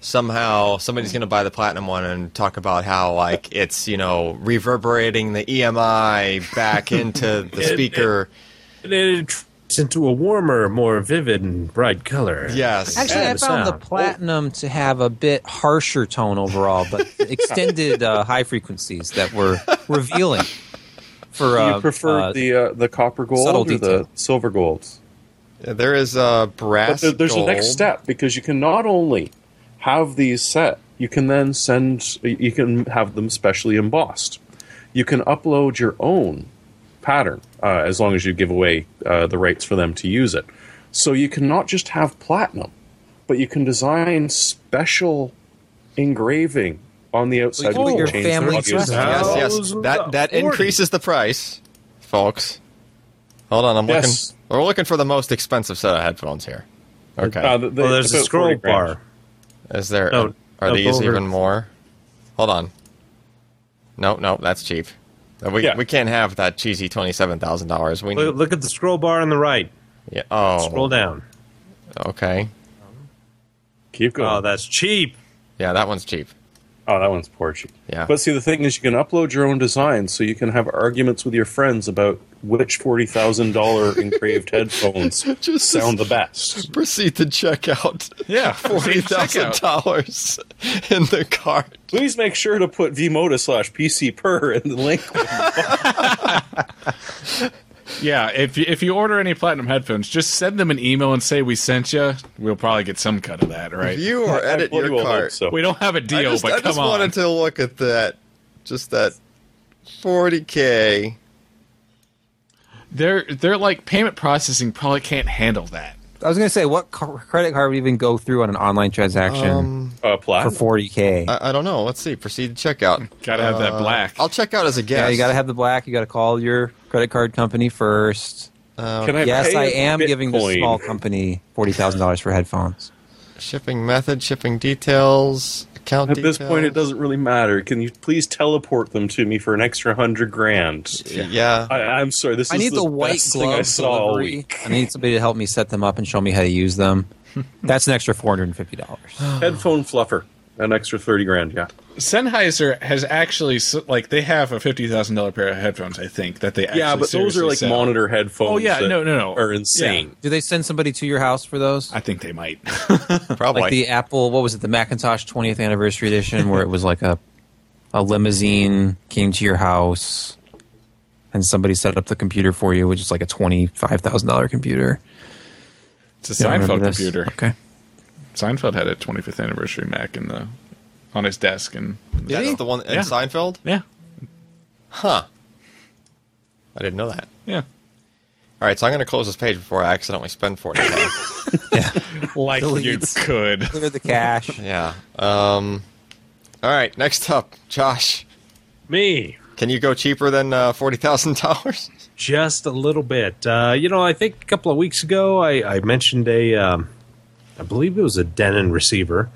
Somehow, somebody's going to buy the platinum one and talk about how, like, it's you know reverberating the EMI back into the speaker. And it turns into a warmer, more vivid and bright color. Yes. Actually, I And found the platinum to have a bit harsher tone overall, but extended uh, high frequencies that were revealing. For Do uh, you prefer uh, the uh, the copper gold subtle or the detail. silver golds? there is a brass. But there, there's a next step because you can not only have these set, you can then send, you can have them specially embossed. You can upload your own pattern uh, as long as you give away uh, the rights for them to use it. So you can not just have platinum, but you can design special engraving on the outside. can put to your change family their crest obvious- on Yes, yes. That that forty. increases the price, folks. Hold on, I'm Yes. looking. We're looking for the most expensive set of headphones here. Okay. Uh, the- the- Well, there's a scroll 40 grand. bar. Is there? No, are up these over- even more? Hold on. No, no, that's cheap. Uh, We Yeah. we can't have that cheesy twenty seven thousand dollars. We. Look, look at the scroll bar on the right. yeah, oh, Scroll down. okay. Keep going. Oh, that's cheap. Yeah, that one's cheap. Oh, that one's poor cheap. Yeah. But see, the thing is, you can upload your own designs, so you can have arguments with your friends about which forty thousand dollar engraved headphones Just- sound the best. Proceed to check out. Yeah, forty thousand dollars in the cart. Please make sure to put vmoda slash pc per in the link. Yeah, if you, if you order any platinum headphones, just send them an email and say we sent you. We'll probably get some cut of that, right? View or edit your we'll cart. so. we don't have a deal, just, but I come just on. wanted to look at that. Just that forty k. They're they're like payment processing probably can't handle that. I was going to say, what ca- credit card would even go through on an online transaction Um, Uh, for platinum. 40k? I, I don't know. Let's see. Proceed to checkout. Gotta have that Uh, black. I'll check out as a guest. yeah, you got to have the black. You got to call your credit card company first. Can I yes, pay I in am giving this Bitcoin? small company forty thousand dollars for headphones. shipping method, shipping details, account At this point, it doesn't really matter. Can you please teleport them to me for an extra hundred grand? Yeah. I, I'm sorry. This I is need the, white best thing I glove saw all delivery. week. I need somebody to help me set them up and show me how to use them. That's an extra four hundred and fifty dollars. Headphone fluffer, an extra thirty grand. Yeah. Sennheiser has actually like they have a fifty thousand dollar pair of headphones. I think that they actually Yeah, but those are like sell. monitor headphones. Oh, yeah, that no, no, no. are insane. Do they send somebody to your house for those? I think they might. Probably. like the Apple, what was it, the Macintosh 20th anniversary edition, where it was like a a limousine came to your house and somebody set up the computer for you, which is like a twenty five thousand dollar computer. It's a You don't Seinfeld computer. Okay. Seinfeld had a 25th anniversary Mac in the on his desk, and That's the one in Yeah. Seinfeld? yeah, Huh. I didn't know that. yeah, All right, so I'm going to close this page before I accidentally spend forty. yeah. like you Deletes. could. Clear the cache. yeah. Um, all right, next up, Josh. Me. Can you go cheaper than uh, $40,000? Just a little bit. Uh, you know, I think a couple of weeks ago I, I mentioned a, um, I believe it was a Denon receiver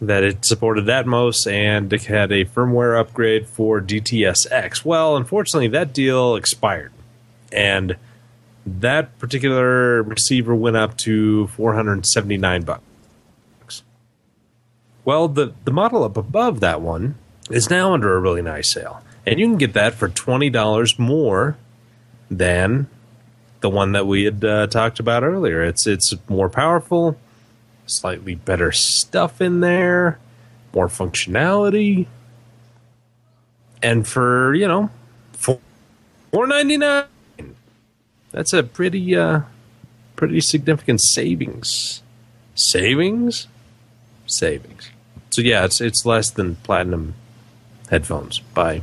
that it supported Atmos and it had a firmware upgrade for DTSX. Well, unfortunately, that deal expired, and that particular receiver went up to 479 bucks. Well, the the model up above that one is now under a really nice sale, and you can get that for twenty dollars more than the one that we had uh, talked about earlier. It's it's more powerful, slightly better stuff in there, more functionality, and for you know, four ninety nine. That's a pretty uh, pretty significant savings. Savings, savings. So yeah, it's it's less than platinum headphones by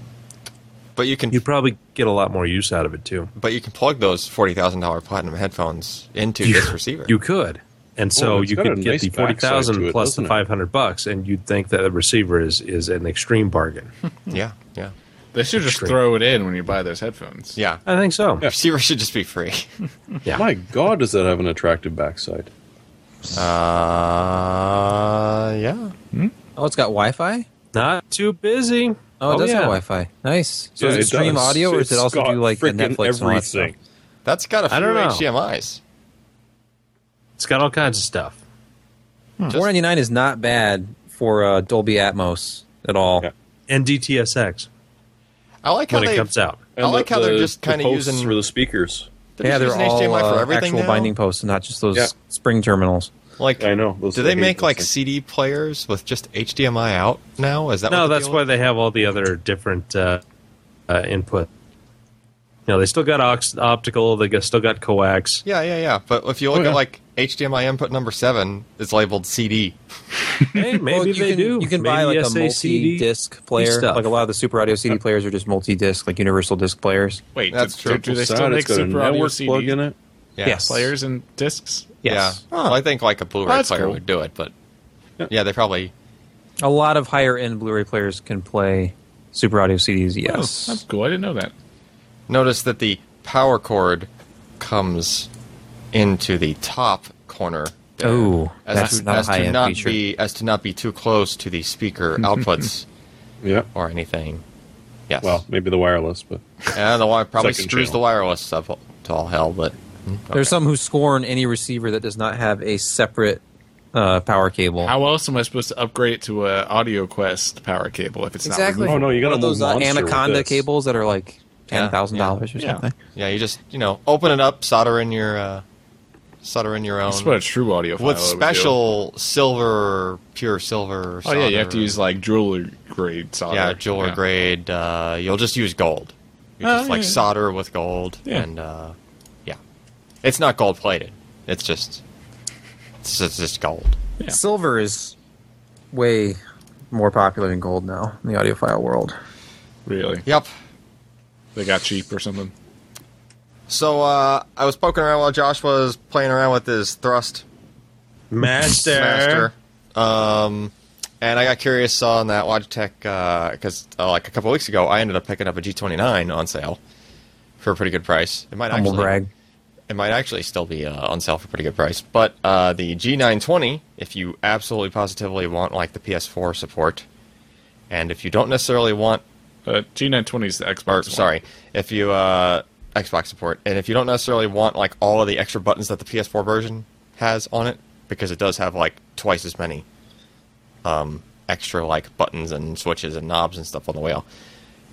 But you can you probably get a lot more use out of it too. but you can plug those $40,000 platinum headphones into this receiver. You could. And so Oh, you could get nice the forty thousand backside to it, plus doesn't the it? five hundred bucks, and you'd think that the receiver is is an extreme bargain. Yeah, yeah, They should just throw it in when you buy those headphones. yeah. I think so. Yeah. Receiver should just be free. Yeah. My God, does that have an attractive backside? Uh, yeah. Oh, it's got Wi-Fi. Not too busy. Oh, it does yeah. have Wi-Fi. Nice. So Yeah, does it, stream does. audio, or does it also do like the frickin' Netflix and all that stuff? everything. That's got a few I don't know. HDMI's. It's got all kinds of stuff. Four ninety nine is not bad for uh, Dolby Atmos at all. Yeah. And DTSX I like how when it they. comes out. I like the- how they're just the kinda using- for the speakers. They're yeah, they're all HDMI for uh, everything actual now? binding posts, and not just those Yeah. spring terminals. Like, I know. Those do they make like things. CD players with just HDMI out now? Is that No, what that's why is? they have all the other different uh, uh, input. You know, they still got ox- optical. They still got coax. Yeah, yeah, yeah. But if you look Oh, yeah. at like HDMI input number seven, it's labeled CD. Hey, maybe Well, you they can, do. You can Maybe buy like a multi-disc player. stuff. Like a lot of the Super Audio CD players are just multi-disc, like universal disc players. Wait, That's do, true. Do, do they still make it's got a Super Audio CD plug in it. Yeah. Yes. players and discs? Yes. Yeah. Well, I think like a Blu-ray That's player cool. would do it, but yeah, they probably. A lot of higher-end Blu-ray players can play Super Audio CDs. Oh, Yes. that's cool. I didn't know that. Notice that the power cord comes into the top corner. there, Oh, as that's to, not a as to high-end not feature. be as to not be too close to the speaker outputs Yeah. or anything. Yes. Well, maybe the wireless, but yeah, the wi- probably Second screws channel. the wireless up to all hell, but There's some who scorn any receiver that does not have a separate uh, power cable. How else am I supposed to upgrade it to a AudioQuest power cable if it's exactly. not? Oh, no, you gotta of those uh, Anaconda cables that are like Yeah, ten thousand dollars or yeah. something. yeah, you just you know open it up, solder in your uh, solder in your own That's what a true audio with would do. special silver, pure silver. Oh yeah, you have to use like jeweler grade solder. yeah jeweler Yeah. grade. Uh, you'll just use gold. You Oh, just like yeah. solder with gold, Yeah. and uh, yeah, it's not gold plated. It's just it's just, just gold. Yeah. Silver is way more popular than gold now in the audiophile world. Really? Yep. They got cheap or something. So uh, I was poking around while Josh was playing around with his thrust Master. master. Um, and I got curious on that Logitech because uh, like a couple weeks ago, I ended up picking up a G29 on sale for a pretty good price. It might Humble actually brag. it might actually still be uh, on sale for a pretty good price. But uh, the G920, if you absolutely positively want like the PS4 support, and if you don't necessarily want Uh, G920 is the Xbox. or sorry, if you uh, Xbox support, and if you don't necessarily want like all of the extra buttons that the PS4 version has on it, because it does have like twice as many um, extra like buttons and switches and knobs and stuff on the wheel.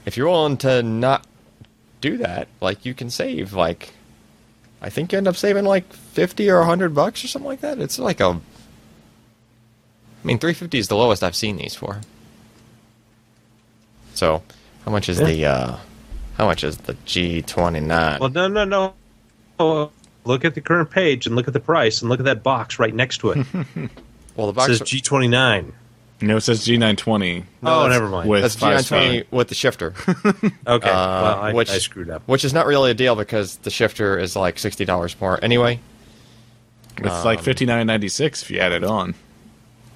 If you're willing to not do that, like you can save like I think you end up saving like fifty or hundred bucks or something like that. It's like a I mean, 350 is the lowest I've seen these for. So, how much is Yeah. the uh how much is the G29? Well, no, no, no. Oh, look at the current page and look at the price and look at that box right next to it. it well, the box says G29. No, it says G920. Oh, never mind. with- that's G920 with the shifter, okay, well, I, which- I screwed up. which is not really a deal because the shifter is like $60 more anyway. It's like fifty nine ninety six if you add it on.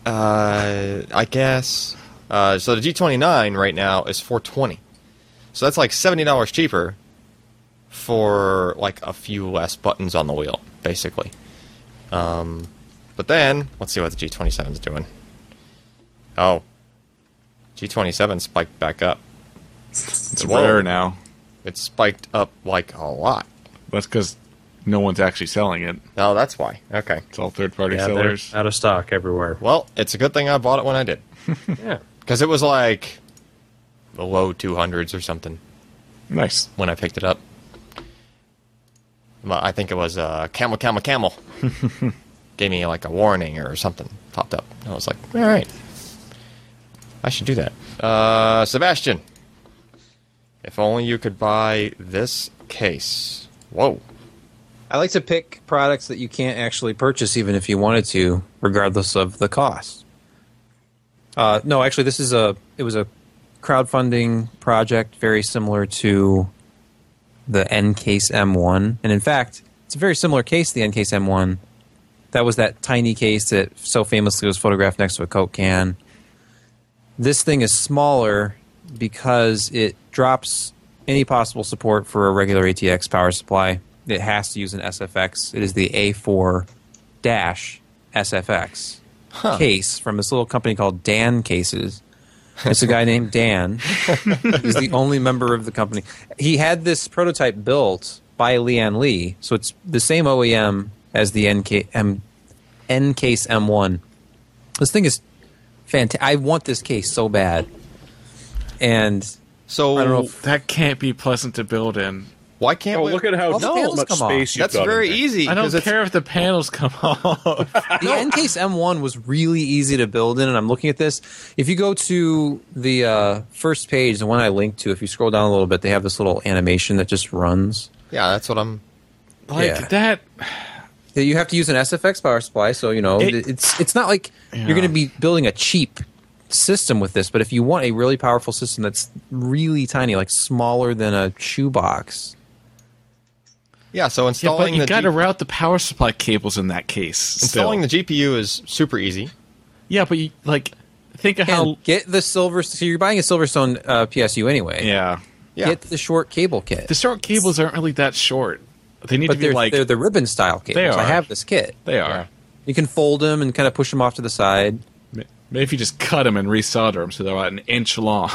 Uh, I guess. Uh, so the G29 right now is 420. So that's like $70 cheaper for like a few less buttons on the wheel, basically. Um, but then let's see what the G27 is doing. Oh, G27 spiked back up. It's Whoa. rare now. It spiked up like a lot. That's because no one's actually selling it. Oh, that's why. Okay. It's all third party Yeah, they're sellers. out of stock everywhere. Well, it's a good thing I bought it when I did. Yeah. Because it was like the low 200s or something Nice. when I picked it up. Well, I think it was uh, Camel, Camel, Camel. Gave me like a warning or something popped up. I was like, all right. I should do that. Uh, Sebastian. If only you could buy this case. Whoa. I like to pick products that you can't actually purchase, even if you wanted to, regardless of the cost. Uh, no, actually, this is a it was a crowdfunding project very similar to the Ncase M1, and in fact, it's a very similar case to the Ncase M1 That was that tiny case that so famously was photographed next to a Coke can. This thing is smaller because it drops any possible support for a regular ATX power supply. It has to use an SFX. It is the A4 dash SFX case from this little company called Dan Cases. It's a guy named Dan. He's the only member of the company. He had this prototype built by Lian Li, so it's the same OEM as the NK, M, N case M1. This thing is fantastic. I want this case so bad. And So I don't know if- That can't be pleasant to build in. Why can't Oh, we? look at how no, panels much come off. space you've That's got in very easy. I don't care if the panels come off. the Ncase M1 was really easy to build in, and I'm looking at this. If you go to the uh, first page, the one I linked to, if you scroll down a little bit, they have this little animation that just runs. Yeah, that's what I'm. like Yeah. that. that you have to use an SFX power supply. So you know, It- it's it's not like Yeah. you're going to be building a cheap system with this. But if you want a really powerful system that's really tiny, like smaller than a shoebox, Yeah, so installing Yeah, but installing you the got to G- route the power supply cables in that case. installing still. the GPU is super easy. yeah, but you like think of and how. get the silver. So you're buying a Silverstone uh, PSU anyway. Yeah, Yeah, Get the short cable kit. the short cables aren't really that short. They need but to be they're, like they're the ribbon style cables. They I have this kit. they are. Yeah. You can fold them and kind of push them off to the side. Maybe if you just cut them and resolder them so they're about an inch long.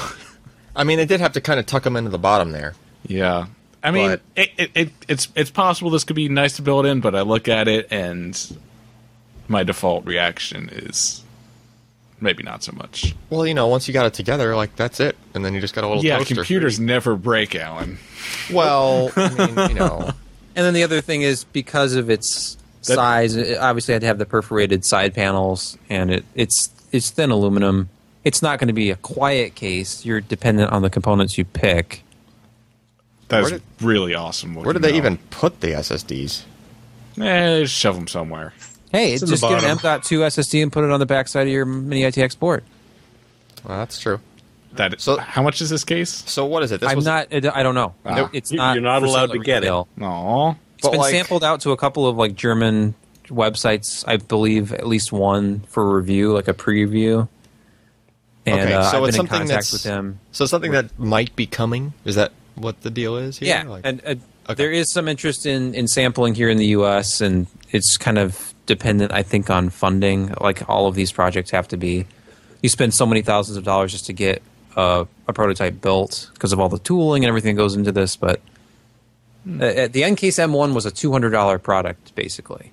I mean, they did have to kind of tuck them into the bottom there. yeah, I mean, But- it, it, it, it's it's possible this could be nice to build in, but I look at it and my default reaction is maybe not so much. Well, you know, once you got it together, like that's it, and then you just got a little yeah, toaster. computers never break, Allyn. Well, I mean, you know, And then the other thing is because of its That- size, it obviously had to have the perforated side panels, and it, it's it's thin aluminum. It's not going to be a quiet case. You're dependent on the components you pick. That's Where really awesome. where did they even put the SSDs? Eh, just shove them somewhere. Hey, It's just get an bottom. M.2 SSD and put it on the backside of your mini ITX board. Well, that's true. That So- how much is this case? So what is it? This I'm was not. I don't know. Ah. It's not. you're not allowed to get it. retail. No. It's But, been like- sampled out to a couple of like German websites, I believe, at least one for review, like a preview. And Okay, uh, so I've it's been in something contact that's- with them. so something that might be coming. Is that what the deal is here? Yeah, Like- and uh, Okay. there is some interest in in sampling here in the U.S. and it's kind of dependent, I think, on funding. Like all of these projects have to be. You spend so many thousands of dollars just to get a, a prototype built because of all the tooling and everything that goes into this. But uh, the Ncase M1 was a two hundred dollar product, basically.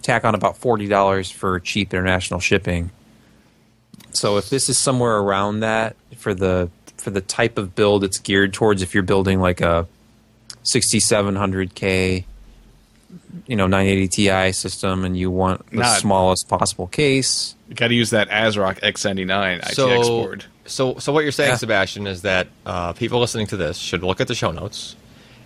Tack on about forty dollars for cheap international shipping. So if this is somewhere around that for the for the type of build it's geared towards, if you're building like a 6700K, you know, 980 Ti system, and you want the Not- smallest possible case, You got to use that ASRock X99 ITX so, board. so, so what you're saying, Yeah. Sebastian, is that uh, people listening to this should look at the show notes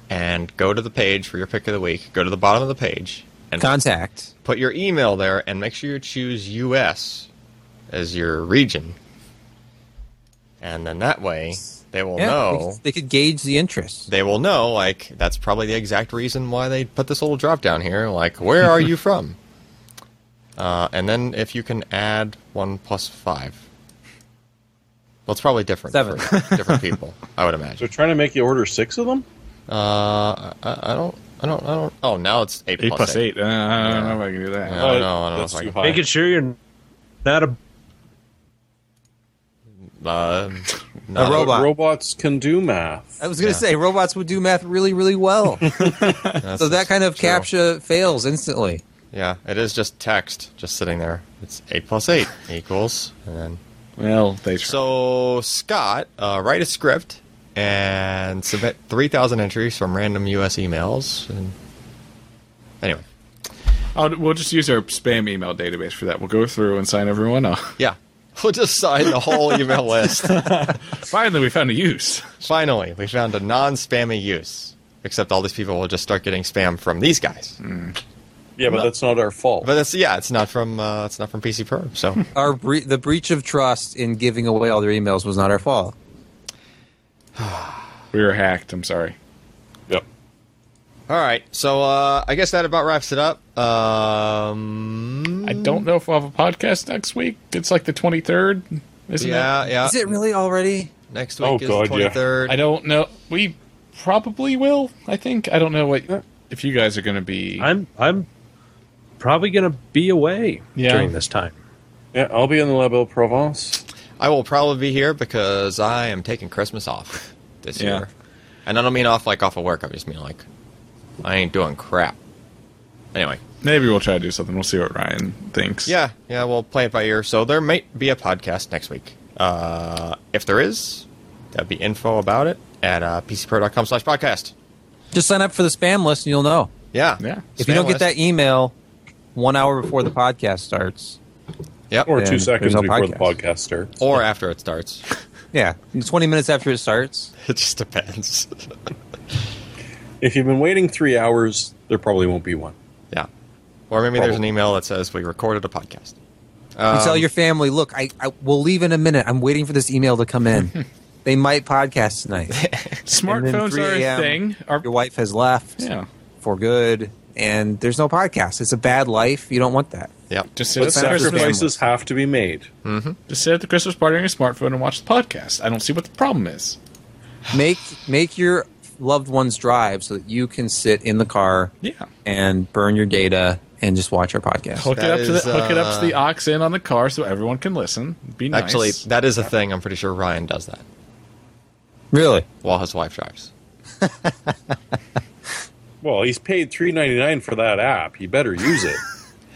and go to the page for your pick of the week. Go to the bottom of the page and contact. put your email there, and make sure you choose U.S. as your region. And then that way, they will Yeah, they know. could- they could gauge the interest. They will know, like, that's probably the exact reason why they put this little drop down here. Like, where are you from? Uh, and then if you can add one plus five. Well, it's probably different Seven. for different people, I would imagine. So imagine. trying to make you order six of them? Uh, I, I don't, I don't, I don't. Oh, now it's eight, Eight plus eight. Uh, I don't know if I can do that. Yeah. I don't know, I don't know That's if I too can- high. Making sure you're not a Uh, A robot. Robots can do math. I was going Yeah. to say robots would do math really, really well. so that kind of true. captcha fails instantly. Yeah, it is just text, just sitting there. It's eight plus eight equals, and then Well, they try. So Scott, uh, write a script and submit three thousand entries from random U.S. emails. And anyway, I'll, we'll just use our spam email database for that. We'll go through and sign everyone up. yeah, we'll just sign the whole email list. Finally, we found a use. Finally, we found a non-spammy use. Except all these people will just start getting spam from these guys. Yeah, but that's not our fault. But it's yeah, it's not from uh, it's not from PCPer. So Our bre- the breach of trust in giving away all their emails was not our fault. We were hacked. I'm sorry. Yep. All right, so uh, I guess that about wraps it up. Um, I don't know if we'll have a podcast next week. It's like the 23rd, isn't Yeah, it? yeah. Is it really already? Next Oh, week is God, the yeah. 23rd. I don't know. We probably will, I think. I don't know what if you guys are going to be. I'm I'm probably going to be away Yeah. during this time. Yeah, I'll be in the La Belle Province. I will probably be here because I am taking Christmas off this Yeah. year. And I don't mean off like off of work. I just mean like I ain't doing crap. Anyway, Maybe we'll try to do something. We'll see what Ryan thinks. yeah, yeah, we'll play it by ear. So there might be a podcast next week. Uh, if there is, that'd be info about it at uh, pcper.com slash podcast. Just sign up for the spam list and you'll know. Yeah. Yeah. If you don't Spam get that email one hour before the podcast starts, Yep. Or two seconds no before the podcast. podcast starts. or after it starts. yeah, 20 minutes after it starts. it just depends. If you've been waiting three hours, there probably won't be one. yeah. Or maybe there's an email that says we recorded a podcast. You Um, tell your family, look, I, I will leave in a minute. I'm waiting for this email to come in. they might podcast tonight. And Smartphones are a thing. Are, Your wife has left yeah. for good, and there's no podcast. It's a bad life. You don't want that. Yeah, Just sit, But at the Christmas, sacrifices have to be made. just sit at the Christmas party on your smartphone and watch the podcast. I don't see what the problem is. Make make your loved ones drive so that you can sit in the car Yeah. and burn your data and just watch our podcast. Hook it up to is, the hook it up to the uh, aux in on the car so everyone can listen. Be nice. Actually, that is a thing. I'm pretty sure Ryan does that Really? while his wife drives. Well, he's paid three ninety nine for that app. He better use it.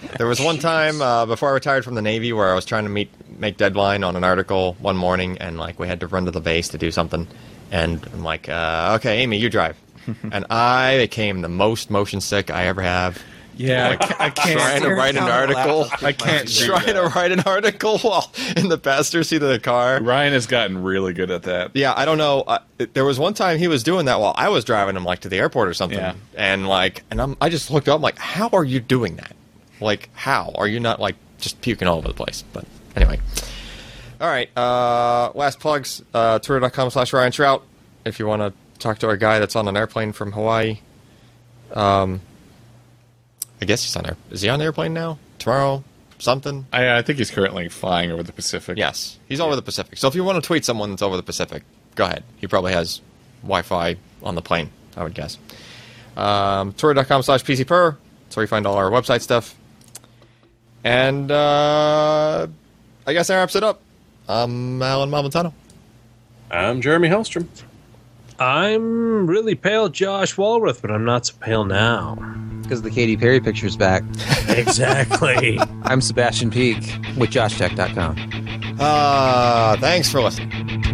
There was one time uh, before I retired from the Navy where I was trying to meet make deadline on an article one morning, and like we had to run to the base to do something, and I'm like, uh, okay, Amy, you drive, and I became the most motion sick I ever have. yeah, I ca- I Trying can't. to write an article. I can't do Trying to write an article while in the passenger seat of the car. Ryan has gotten really good at that. Yeah, I don't know. Uh, there was one time he was doing that while I was driving him like to the airport or something, Yeah. and like, and I'm, I just looked up, I'm like, how are you doing that? Like, how are you not like just puking all over the place? But anyway, all right. Uh, last plugs: uh, Twitter.com slash Ryan Shrout. If you want to talk to our guy that's on an airplane from Hawaii, um, I guess he's on air. Is he on the airplane now? Tomorrow? Something? I, I think he's currently flying over the Pacific. Yes, he's over the Pacific. So if you want to tweet someone that's over the Pacific, go ahead. He probably has Wi-Fi on the plane, I would guess. Um, Twitter.com slash PCPer. That's where you find all our website stuff. And uh, I guess that wraps it up. I'm Allyn Malventano. I'm Jeremy Hellstrom. I'm really pale Josh Walrath, but I'm not so pale now. Because the Katy Perry picture's back. exactly. I'm Sebastian Peak with JoshTech.com. Uh, thanks for listening.